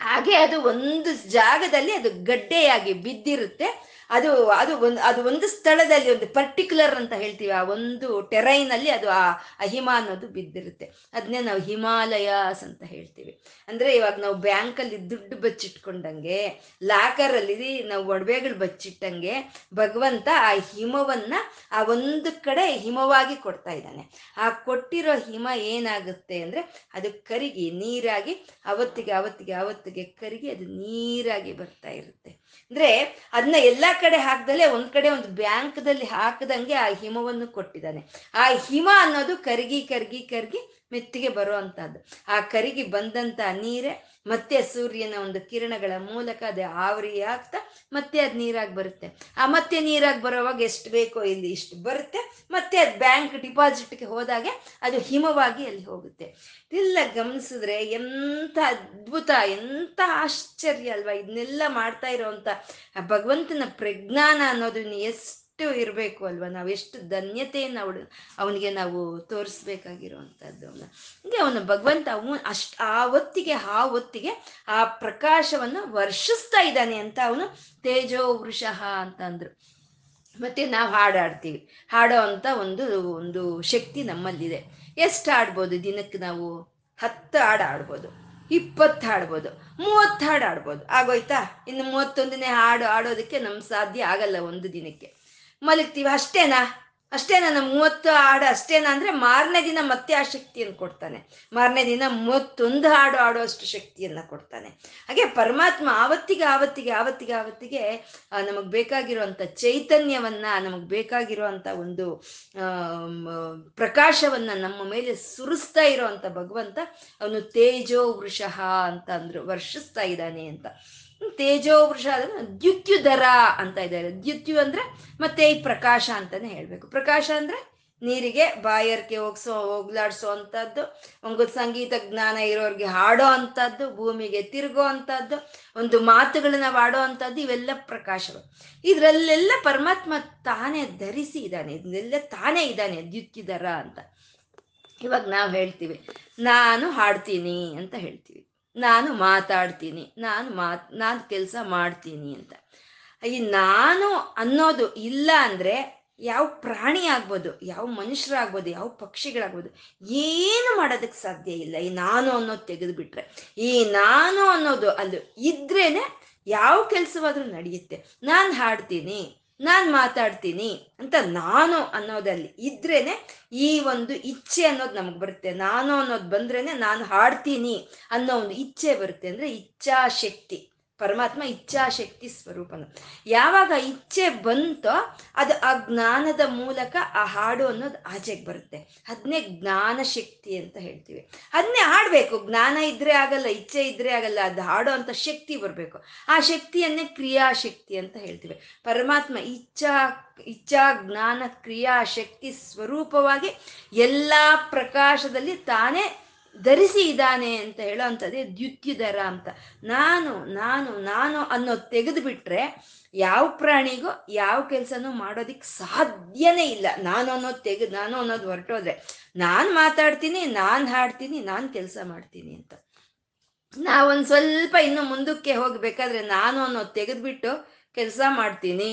ಹಾಗೆ ಅದು ಒಂದು ಜಾಗದಲ್ಲಿ ಅದು ಗಡ್ಡೆಯಾಗಿ ಬಿದ್ದಿರುತ್ತೆ. ಅದು ಅದು ಒಂದು ಅದು ಒಂದು ಸ್ಥಳದಲ್ಲಿ ಒಂದು ಪರ್ಟಿಕ್ಯುಲರ್ ಅಂತ ಹೇಳ್ತೀವಿ. ಆ ಒಂದು ಟೆರೈನಲ್ಲಿ ಅದು ಆ ಹಿಮ ಅನ್ನೋದು ಬಿದ್ದಿರುತ್ತೆ. ಅದನ್ನೇ ನಾವು ಹಿಮಾಲಯಾಸ್ ಅಂತ ಹೇಳ್ತೀವಿ. ಅಂದ್ರೆ ಇವಾಗ ನಾವು ಬ್ಯಾಂಕಲ್ಲಿ ದುಡ್ಡು ಬಚ್ಚಿಟ್ಕೊಂಡಂಗೆ ಲಾಕರಲ್ಲಿ ನಾವು ಒಡವೆಗಳು ಬಚ್ಚಿಟ್ಟಂಗೆ ಭಗವಂತ ಆ ಹಿಮವನ್ನ ಆ ಒಂದು ಕಡೆ ಹಿಮವಾಗಿ ಕೊಡ್ತಾ ಇದ್ದಾನೆ. ಆ ಕೊಟ್ಟಿರೋ ಹಿಮ ಏನಾಗುತ್ತೆ ಅಂದ್ರೆ ಅದು ಕರಿಗಿ, ನೀರಾಗಿ, ಅವತ್ತಿಗೆ ಅವತ್ತಿಗೆ ಅವತ್ತಿಗೆ ಕರಿಗಿ ಅದು ನೀರಾಗಿ ಬರ್ತಾ ಇರುತ್ತೆ. ಅಂದ್ರೆ ಅದನ್ನ ಎಲ್ಲಾ ಕಡೆ ಹಾಕ್ದಲ್ಲೇ ಒಂದ್ ಕಡೆ ಒಂದು ಬ್ಯಾಂಕ್ದಲ್ಲಿ ಹಾಕದಂಗೆ ಆ ಹಿಮವನ್ನು ಕೊಟ್ಟಿದ್ದಾನೆ. ಆ ಹಿಮ ಅನ್ನೋದು ಕರಗಿ ಕರಗಿ ಕರಗಿ ಮೆತ್ತಿಗೆ ಬರೋ ಅಂಥದ್ದು ಆ ಕರಗಿ ಬಂದಂತ ನೀರೇ ಮತ್ತೆ ಸೂರ್ಯನ ಒಂದು ಕಿರಣಗಳ ಮೂಲಕ ಅದೇ ಆವರಿ ಆಗ್ತಾ ಮತ್ತೆ ಅದು ನೀರಾಗಿ ಬರುತ್ತೆ. ಆ ಮತ್ತೆ ನೀರಾಗಿ ಬರೋವಾಗ ಎಷ್ಟು ಬೇಕೋ ಇಲ್ಲಿ ಇಷ್ಟು ಬರುತ್ತೆ. ಮತ್ತೆ ಅದು ಬ್ಯಾಂಕ್ ಡಿಪಾಸಿಟ್ಗೆ ಹೋದಾಗೆ ಅದು ಹಿಮವಾಗಿ ಅಲ್ಲಿ ಹೋಗುತ್ತೆ. ಇದೆಲ್ಲ ಗಮನಿಸಿದ್ರೆ ಎಂಥ ಅದ್ಭುತ, ಎಂಥ ಆಶ್ಚರ್ಯ ಅಲ್ವಾ. ಇದನ್ನೆಲ್ಲ ಮಾಡ್ತಾ ಇರೋವಂಥ ಭಗವಂತನ ಪ್ರಜ್ಞಾನ ಅನ್ನೋದನ್ನ ಎಷ್ಟು ಇರಬೇಕು ಅಲ್ವಾ? ನಾವು ಎಷ್ಟು ಧನ್ಯತೆಯನ್ನು ಅವಳು ಅವನಿಗೆ ನಾವು ತೋರಿಸ್ಬೇಕಾಗಿರುವಂಥದ್ದು ಅವನ. ಹಂಗೆ ಅವನು ಭಗವಂತ ಅವನು ಅಷ್ಟು, ಆ ಹೊತ್ತಿಗೆ ಆ ಹೊತ್ತಿಗೆ ಆ ಪ್ರಕಾಶವನ್ನು ವರ್ಷಿಸ್ತಾ ಇದ್ದಾನೆ ಅಂತ ಅವನು ತೇಜೋ ವೃಷಃ ಅಂತ ಅಂದರು. ಮತ್ತೆ ನಾವು ಹಾಡಾಡ್ತೀವಿ. ಹಾಡೋ ಅಂತ ಒಂದು ಒಂದು ಶಕ್ತಿ ನಮ್ಮಲ್ಲಿದೆ. ಎಷ್ಟು ಆಡ್ಬೋದು ದಿನಕ್ಕೆ ನಾವು ಹತ್ತು ಹಾಡು ಆಡ್ಬೋದು ಇಪ್ಪತ್ತು ಹಾಡ್ಬೋದು. ಮೂವತ್ತು ಹಾಡು ಆಡ್ಬೋದು ಆಗೋಯ್ತಾ? ಇನ್ನು ಮೂವತ್ತೊಂದನೇ ಹಾಡು ಆಡೋದಕ್ಕೆ ನಮ್ಗೆ ಸಾಧ್ಯ ಆಗಲ್ಲ ಒಂದು ದಿನಕ್ಕೆ. ಮಲಗ್ತೀವಿ. ಅಷ್ಟೇನಾ? ಅಷ್ಟೇನಾ? ನಮ್ಮ ಮೂವತ್ತು ಹಾಡು ಅಷ್ಟೇನಾ ಅಂದರೆ ಮಾರನೇ ದಿನ ಮತ್ತೆ ಆ ಶಕ್ತಿಯನ್ನು ಕೊಡ್ತಾನೆ. ಮಾರನೇ ದಿನ ಮೂವತ್ತೊಂದು ಹಾಡು ಆಡೋಷ್ಟು ಶಕ್ತಿಯನ್ನು ಕೊಡ್ತಾನೆ. ಹಾಗೆ ಪರಮಾತ್ಮ ಆವತ್ತಿಗೆ ಆವತ್ತಿಗೆ ಆವತ್ತಿಗೆ ಆವತ್ತಿಗೆ ನಮಗೆ ಬೇಕಾಗಿರುವಂಥ ಚೈತನ್ಯವನ್ನ, ನಮಗೆ ಬೇಕಾಗಿರುವಂಥ ಒಂದು ಪ್ರಕಾಶವನ್ನ ನಮ್ಮ ಮೇಲೆ ಸುರಿಸ್ತಾ ಇರೋವಂಥ ಭಗವಂತ ಅವನು ತೇಜೋ ವೃಷಃ ಅಂತ ಅಂದರು, ವರ್ಷಿಸ್ತಾ ಇದ್ದಾನೆ ಅಂತ. ತೇಜೋ ವೃಷ ಅದನ್ನು ದ್ಯುತ್ಯುದರ ಅಂತ ಇದ್ದಾರೆ. ದ್ಯುತ್ಯು ಅಂದ್ರೆ ಮತ್ತೆ ಈ ಪ್ರಕಾಶ ಅಂತಾನೆ ಹೇಳ್ಬೇಕು. ಪ್ರಕಾಶ ಅಂದ್ರೆ ನೀರಿಗೆ ಬಾಯರ್ಕೆ ಹೋಗ್ಸೋ, ಹೋಗ್ಲಾಡ್ಸೋ ಅಂಥದ್ದು, ಒಂದು ಸಂಗೀತ ಜ್ಞಾನ ಇರೋರಿಗೆ ಹಾಡೋ ಅಂಥದ್ದು, ಭೂಮಿಗೆ ತಿರುಗೋ ಅಂಥದ್ದು, ಒಂದು ಮಾತುಗಳನ್ನ ಆಡೋ ಅಂಥದ್ದು, ಇವೆಲ್ಲ ಪ್ರಕಾಶಗಳು. ಇದರಲ್ಲೆಲ್ಲ ಪರಮಾತ್ಮ ತಾನೇ ಧರಿಸಿ ಇದ್ದಾನೆ. ಇದನ್ನೆಲ್ಲ ತಾನೇ ಇದ್ದಾನೆ ದ್ಯುತ್ಯುದರ ಅಂತ. ಇವಾಗ ನಾವು ಹೇಳ್ತೀವಿ, ನಾನು ಹಾಡ್ತೀನಿ ಅಂತ ಹೇಳ್ತೀವಿ. ನಾನು ಮಾತಾಡ್ತೀನಿ, ನಾನು ಮಾತ್ ನಾನು ಕೆಲಸ ಮಾಡ್ತೀನಿ ಅಂತ. ಈ ನಾನು ಅನ್ನೋದು ಇಲ್ಲ ಅಂದರೆ ಯಾವ ಪ್ರಾಣಿ ಆಗ್ಬೋದು, ಯಾವ ಮನುಷ್ಯರಾಗ್ಬೋದು, ಯಾವ ಪಕ್ಷಿಗಳಾಗ್ಬೋದು, ಏನು ಮಾಡೋದಕ್ಕೆ ಸಾಧ್ಯ ಇಲ್ಲ. ಈ ನಾನು ಅನ್ನೋದು ತೆಗೆದುಬಿಟ್ರೆ, ಈ ನಾನು ಅನ್ನೋದು ಅಲ್ಲಿ ಇದ್ರೇನೆ ಯಾವ ಕೆಲಸವಾದ್ರೂ ನಡೆಯುತ್ತೆ. ನಾನು ಹಾಡ್ತೀನಿ. ನಾನು ಮಾತಾಡ್ತೀನಿ ಅಂತ ನಾನು ಅನ್ನೋದಲ್ಲಿ ಇದ್ರೇನೆ ಈ ಒಂದು ಇಚ್ಛೆ ಅನ್ನೋದು ನಮಗೆ ಬರುತ್ತೆ. ನಾನು ಅನ್ನೋದು ಬಂದ್ರೇನೆ ನಾನು ಹಾಡ್ತೀನಿ ಅನ್ನೋ ಒಂದು ಇಚ್ಛೆ ಬರುತ್ತೆ ಅಂದ್ರೆ ಇಚ್ಛಾಶಕ್ತಿ. ಪರಮಾತ್ಮ ಇಚ್ಛಾಶಕ್ತಿ ಸ್ವರೂಪನು. ಯಾವಾಗ ಇಚ್ಛೆ ಬಂತೋ ಅದು ಆ ಜ್ಞಾನದ ಮೂಲಕ ಆ ಹಾಡು ಅನ್ನೋದು ಆಚೆಗೆ ಬರುತ್ತೆ. ಅದನ್ನೇ ಜ್ಞಾನ ಶಕ್ತಿ ಅಂತ ಹೇಳ್ತೀವಿ. ಅದನ್ನೇ ಹಾಡಬೇಕು. ಜ್ಞಾನ ಇದ್ರೆ ಆಗಲ್ಲ, ಇಚ್ಛೆ ಇದ್ರೆ ಆಗಲ್ಲ, ಅದು ಹಾಡೋ ಅಂತ ಶಕ್ತಿ ಬರಬೇಕು. ಆ ಶಕ್ತಿಯನ್ನೇ ಕ್ರಿಯಾಶಕ್ತಿ ಅಂತ ಹೇಳ್ತೀವಿ. ಪರಮಾತ್ಮ ಇಚ್ಛಾ ಇಚ್ಛಾ, ಜ್ಞಾನ, ಕ್ರಿಯಾಶಕ್ತಿ ಸ್ವರೂಪವಾಗಿ ಎಲ್ಲ ಪ್ರಕಾಶದಲ್ಲಿ ತಾನೇ ಧರಿಸಿ ಇದ್ದಾನೆ ಅಂತ ಹೇಳೋ ಅಂಥದ್ದೇ ದ್ಯುತ್ಯುದರ ಅಂತ. ನಾನು ನಾನು ನಾನು ಅನ್ನೋದು ತೆಗೆದು ಬಿಟ್ರೆ ಯಾವ ಪ್ರಾಣಿಗೂ ಯಾವ ಕೆಲಸನೂ ಮಾಡೋದಿಕ್ ಸಾಧ್ಯನೇ ಇಲ್ಲ. ನಾನು ಅನ್ನೋದು ತೆಗೆ ನಾನು ಅನ್ನೋದು ಹೊರಟೋದ್ರೆ ನಾನು ಮಾತಾಡ್ತೀನಿ, ನಾನು ಹಾಡ್ತೀನಿ, ನಾನು ಕೆಲಸ ಮಾಡ್ತೀನಿ ಅಂತ. ನಾವೊಂದು ಸ್ವಲ್ಪ ಇನ್ನು ಮುಂದಕ್ಕೆ ಹೋಗ್ಬೇಕಾದ್ರೆ ನಾನು ಅನ್ನೋದು ತೆಗೆದ್ಬಿಟ್ಟು ಕೆಲಸ ಮಾಡ್ತೀನಿ,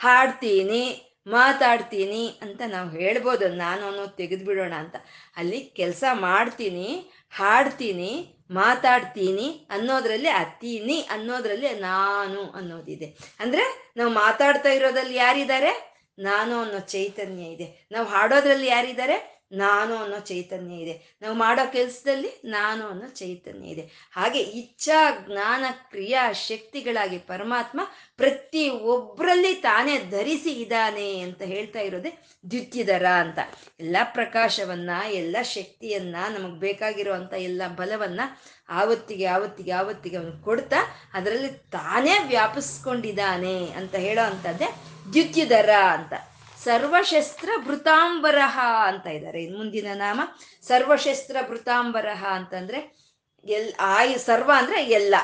ಹಾಡ್ತೀನಿ ಮಾತಾಡ್ತೀನಿ ಅಂತ ನಾವು ಹೇಳ್ಬೋದು. ನಾನು ಅನ್ನೋದು ತೆಗೆದುಬಿಡೋಣ ಅಂತ. ಅಲ್ಲಿ ಕೆಲಸ ಮಾಡ್ತೀನಿ, ಹಾಡ್ತೀನಿ, ಮಾತಾಡ್ತೀನಿ ಅನ್ನೋದ್ರಲ್ಲಿ ಅತೀನಿ ಅನ್ನೋದ್ರಲ್ಲಿ ನಾನು ಅನ್ನೋದಿದೆ. ಅಂದ್ರೆ ನಾವು ಮಾತಾಡ್ತಾ ಇರೋದ್ರಲ್ಲಿ ಯಾರಿದ್ದಾರೆ? ನಾನು ಅನ್ನೋ ಚೈತನ್ಯ ಇದೆ. ನಾವು ಹಾಡೋದ್ರಲ್ಲಿ ಯಾರಿದ್ದಾರೆ? ನಾನು ಅನ್ನೋ ಚೈತನ್ಯ ಇದೆ. ನಾವು ಮಾಡೋ ಕೆಲಸದಲ್ಲಿ ನಾನು ಅನ್ನೋ ಚೈತನ್ಯ ಇದೆ. ಹಾಗೆ ಇಚ್ಛಾ, ಜ್ಞಾನ, ಕ್ರಿಯಾ, ಶಕ್ತಿಗಳಾಗಿ ಪರಮಾತ್ಮ ಪ್ರತಿ ಒಬ್ಬರಲ್ಲಿ ತಾನೇ ಧರಿಸಿ ಇದ್ದಾನೆ ಅಂತ ಹೇಳ್ತಾ ಇರೋದೇ ದ್ಯುತ್ಯದರ ಅಂತ. ಎಲ್ಲ ಪ್ರಕಾಶವನ್ನ, ಎಲ್ಲ ಶಕ್ತಿಯನ್ನ, ನಮಗೆ ಬೇಕಾಗಿರುವಂಥ ಎಲ್ಲ ಬಲವನ್ನ ಆವತ್ತಿಗೆ ಆವತ್ತಿಗೆ ಆವತ್ತಿಗೆ ಅವನು ಕೊಡ್ತಾ ಅದರಲ್ಲಿ ತಾನೇ ವ್ಯಾಪಿಸ್ಕೊಂಡಿದ್ದಾನೆ ಅಂತ ಹೇಳೋ ದ್ಯುತ್ಯದರ ಅಂತ. ಸರ್ವಶಸ್ತ್ರ ಭೃತಾಂಬರಹ ಅಂತ ಇದ್ದಾರೆ. ಇನ್ನು ಮುಂದಿನ ನಾಮ ಸರ್ವಶಸ್ತ್ರ ಭೃತಾಂಬರಹ ಅಂತಂದ್ರೆ ಎಲ್, ಆಯು, ಸರ್ವ ಅಂದ್ರೆ ಎಲ್ಲ.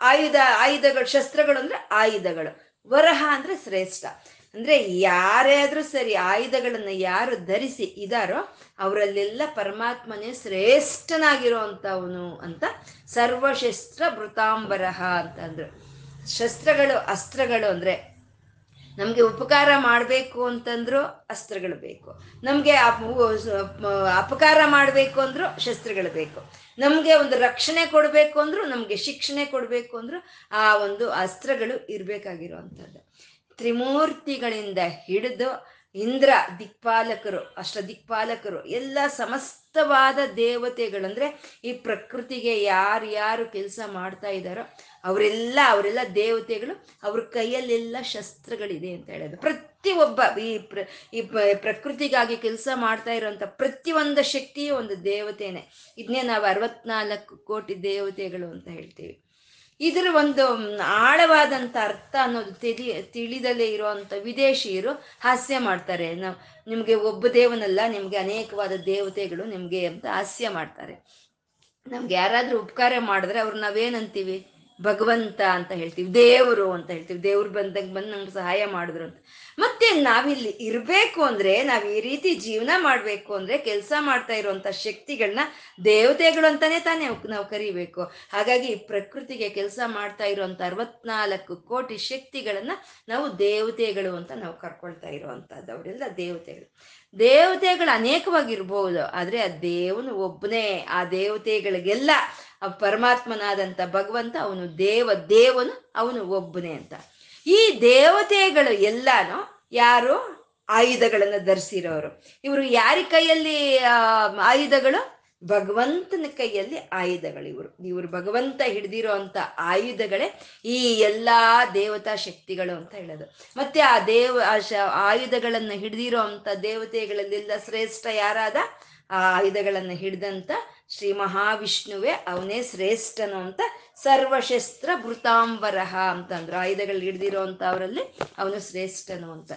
ಆಯುಧ, ಆಯುಧಗಳು, ಶಸ್ತ್ರಗಳು ಅಂದ್ರೆ ಆಯುಧಗಳು. ವರಹ ಅಂದ್ರೆ ಶ್ರೇಷ್ಠ. ಅಂದ್ರೆ ಯಾರೇ ಆದ್ರೂ ಸರಿ ಆಯುಧಗಳನ್ನ ಯಾರು ಧರಿಸಿ ಇದಾರೋ ಅವರಲ್ಲೆಲ್ಲ ಪರಮಾತ್ಮನೇ ಶ್ರೇಷ್ಠನಾಗಿರುವಂತವನು ಅಂತ ಸರ್ವಶಸ್ತ್ರ ಭೃತಾಂಬರಹ ಅಂತಂದ್ರು ಶಸ್ತ್ರಗಳು, ಅಸ್ತ್ರಗಳು ಅಂದ್ರೆ ನಮಗೆ ಉಪಕಾರ ಮಾಡಬೇಕು ಅಂತಂದ್ರು ಅಸ್ತ್ರಗಳು ಬೇಕು. ನಮಗೆ ಅಪಕಾರ ಮಾಡಬೇಕು ಅಂದ್ರೂ ಶಸ್ತ್ರಗಳು ಬೇಕು. ನಮಗೆ ಒಂದು ರಕ್ಷಣೆ ಕೊಡಬೇಕು ಅಂದ್ರು ನಮಗೆ ಶಿಕ್ಷಣೆ ಕೊಡಬೇಕು ಅಂದ್ರು ಆ ಒಂದು ಅಸ್ತ್ರಗಳು ಇರಬೇಕಾಗಿರುವಂಥದ್ದು. ತ್ರಿಮೂರ್ತಿಗಳಿಂದ ಹಿಡಿದು ಇಂದ್ರ ದಿಕ್ಪಾಲಕರು, ಅಷ್ಟ ದಿಕ್ಪಾಲಕರು, ಎಲ್ಲ ಸಮಸ್ತವಾದ ದೇವತೆಗಳಂದ್ರೆ ಈ ಪ್ರಕೃತಿಗೆ ಯಾರು ಯಾರು ಕೆಲಸ ಮಾಡ್ತಾ ಇದ್ದಾರೋ ಅವರೆಲ್ಲ ಅವರೆಲ್ಲ ದೇವತೆಗಳು ಅವ್ರ ಕೈಯಲ್ಲೆಲ್ಲ ಶಸ್ತ್ರಗಳಿದೆ ಅಂತ ಹೇಳೋದು. ಪ್ರತಿಯೊಬ್ಬ ಈ ಪ್ರ, ಈ ಪ್ರಕೃತಿಗಾಗಿ ಕೆಲಸ ಮಾಡ್ತಾ ಇರೋಂಥ ಪ್ರತಿಯೊಂದು ಶಕ್ತಿಯೂ ಒಂದು ದೇವತೆನೆ. ಇದನ್ನೇ ನಾವು ಅರವತ್ನಾಲ್ಕು ಕೋಟಿ ದೇವತೆಗಳು ಅಂತ ಹೇಳ್ತೀವಿ. ಇದರ ಒಂದು ಆಳವಾದಂಥ ಅರ್ಥ ಅನ್ನೋದು ತಿಳಿ ತಿಳಿದಲೇ ಇರುವಂಥ ವಿದೇಶಿಯರು ಹಾಸ್ಯ ಮಾಡ್ತಾರೆ. ನಾವು, ನಿಮಗೆ ಒಬ್ಬ ದೇವನಲ್ಲ, ನಿಮಗೆ ಅನೇಕವಾದ ದೇವತೆಗಳು ನಿಮಗೆ ಅಂತ ಹಾಸ್ಯ ಮಾಡ್ತಾರೆ. ನಮ್ಗೆ ಯಾರಾದರೂ ಉಪಕಾರ ಮಾಡಿದ್ರೆ ಅವ್ರು ನಾವೇನಂತೀವಿ? ಭಗವಂತ ಅಂತ ಹೇಳ್ತೀವಿ, ದೇವರು ಅಂತ ಹೇಳ್ತೀವಿ. ದೇವ್ರು ಬಂದಂಗೆ ಬಂದು ನಮ್ಗೆ ಸಹಾಯ ಮಾಡಿದ್ರು ಅಂತ. ಮತ್ತೆ ನಾವಿಲ್ಲಿ ಇರಬೇಕು ಅಂದ್ರೆ, ನಾವು ಈ ರೀತಿ ಜೀವನ ಮಾಡಬೇಕು ಅಂದ್ರೆ, ಕೆಲಸ ಮಾಡ್ತಾ ಇರುವಂತ ಶಕ್ತಿಗಳನ್ನ ದೇವತೆಗಳು ಅಂತಾನೆ ತಾನೇ ನಾವು ಕರಿಬೇಕು. ಹಾಗಾಗಿ ಪ್ರಕೃತಿಗೆ ಕೆಲಸ ಮಾಡ್ತಾ ಇರುವಂತ ಅರವತ್ನಾಲ್ಕು ಕೋಟಿ ಶಕ್ತಿಗಳನ್ನ ನಾವು ದೇವತೆಗಳು ಅಂತ ನಾವು ಕರ್ಕೊಳ್ತಾ ಇರುವಂತಹದ್ದು. ಅವರೆಲ್ಲ ದೇವತೆಗಳು. ದೇವತೆಗಳು ಅನೇಕವಾಗಿರ್ಬೋದು, ಆದ್ರೆ ಆ ದೇವನು ಒಬ್ಬನೇ. ಆ ದೇವತೆಗಳಿಗೆಲ್ಲ ಆ ಪರಮಾತ್ಮನಾದಂಥ ಭಗವಂತ ಅವನು ದೇವ, ದೇವನು ಅವನು ಒಬ್ಬನೇ ಅಂತ. ಈ ದೇವತೆಗಳು ಎಲ್ಲಾನು ಯಾರು? ಆಯುಧಗಳನ್ನು ಧರಿಸಿರೋರು. ಇವರು ಯಾರ ಕೈಯಲ್ಲಿ ಆಯುಧಗಳು? ಭಗವಂತನ ಕೈಯಲ್ಲಿ ಆಯುಧಗಳು ಇವರು. ಇವರು ಭಗವಂತ ಹಿಡ್ದಿರೋ ಅಂತ ಆಯುಧಗಳೇ ಈ ಎಲ್ಲಾ ದೇವತಾ ಶಕ್ತಿಗಳು ಅಂತ ಹೇಳೋದು. ಮತ್ತೆ ಆ ದೇವ ಆಯುಧಗಳನ್ನ ಹಿಡ್ದಿರೋ ಅಂತ ದೇವತೆಗಳಲ್ಲೆಲ್ಲ ಶ್ರೇಷ್ಠ ಯಾರಾದ? ಆ ಆಯುಧಗಳನ್ನ ಹಿಡಿದಂತ ಶ್ರೀ ಮಹಾವಿಷ್ಣುವೆ ಅವನೇ ಶ್ರೇಷ್ಠನು ಅಂತ ಸರ್ವಶಸ್ತ್ರ ಭೃತಾಂಬರಹ ಅಂತಂದ್ರು ಆಯುಧಗಳು ಹಿಡ್ದಿರೋ ಅಂತ ಅವರಲ್ಲಿ ಅವನು ಶ್ರೇಷ್ಠನು ಅಂತ.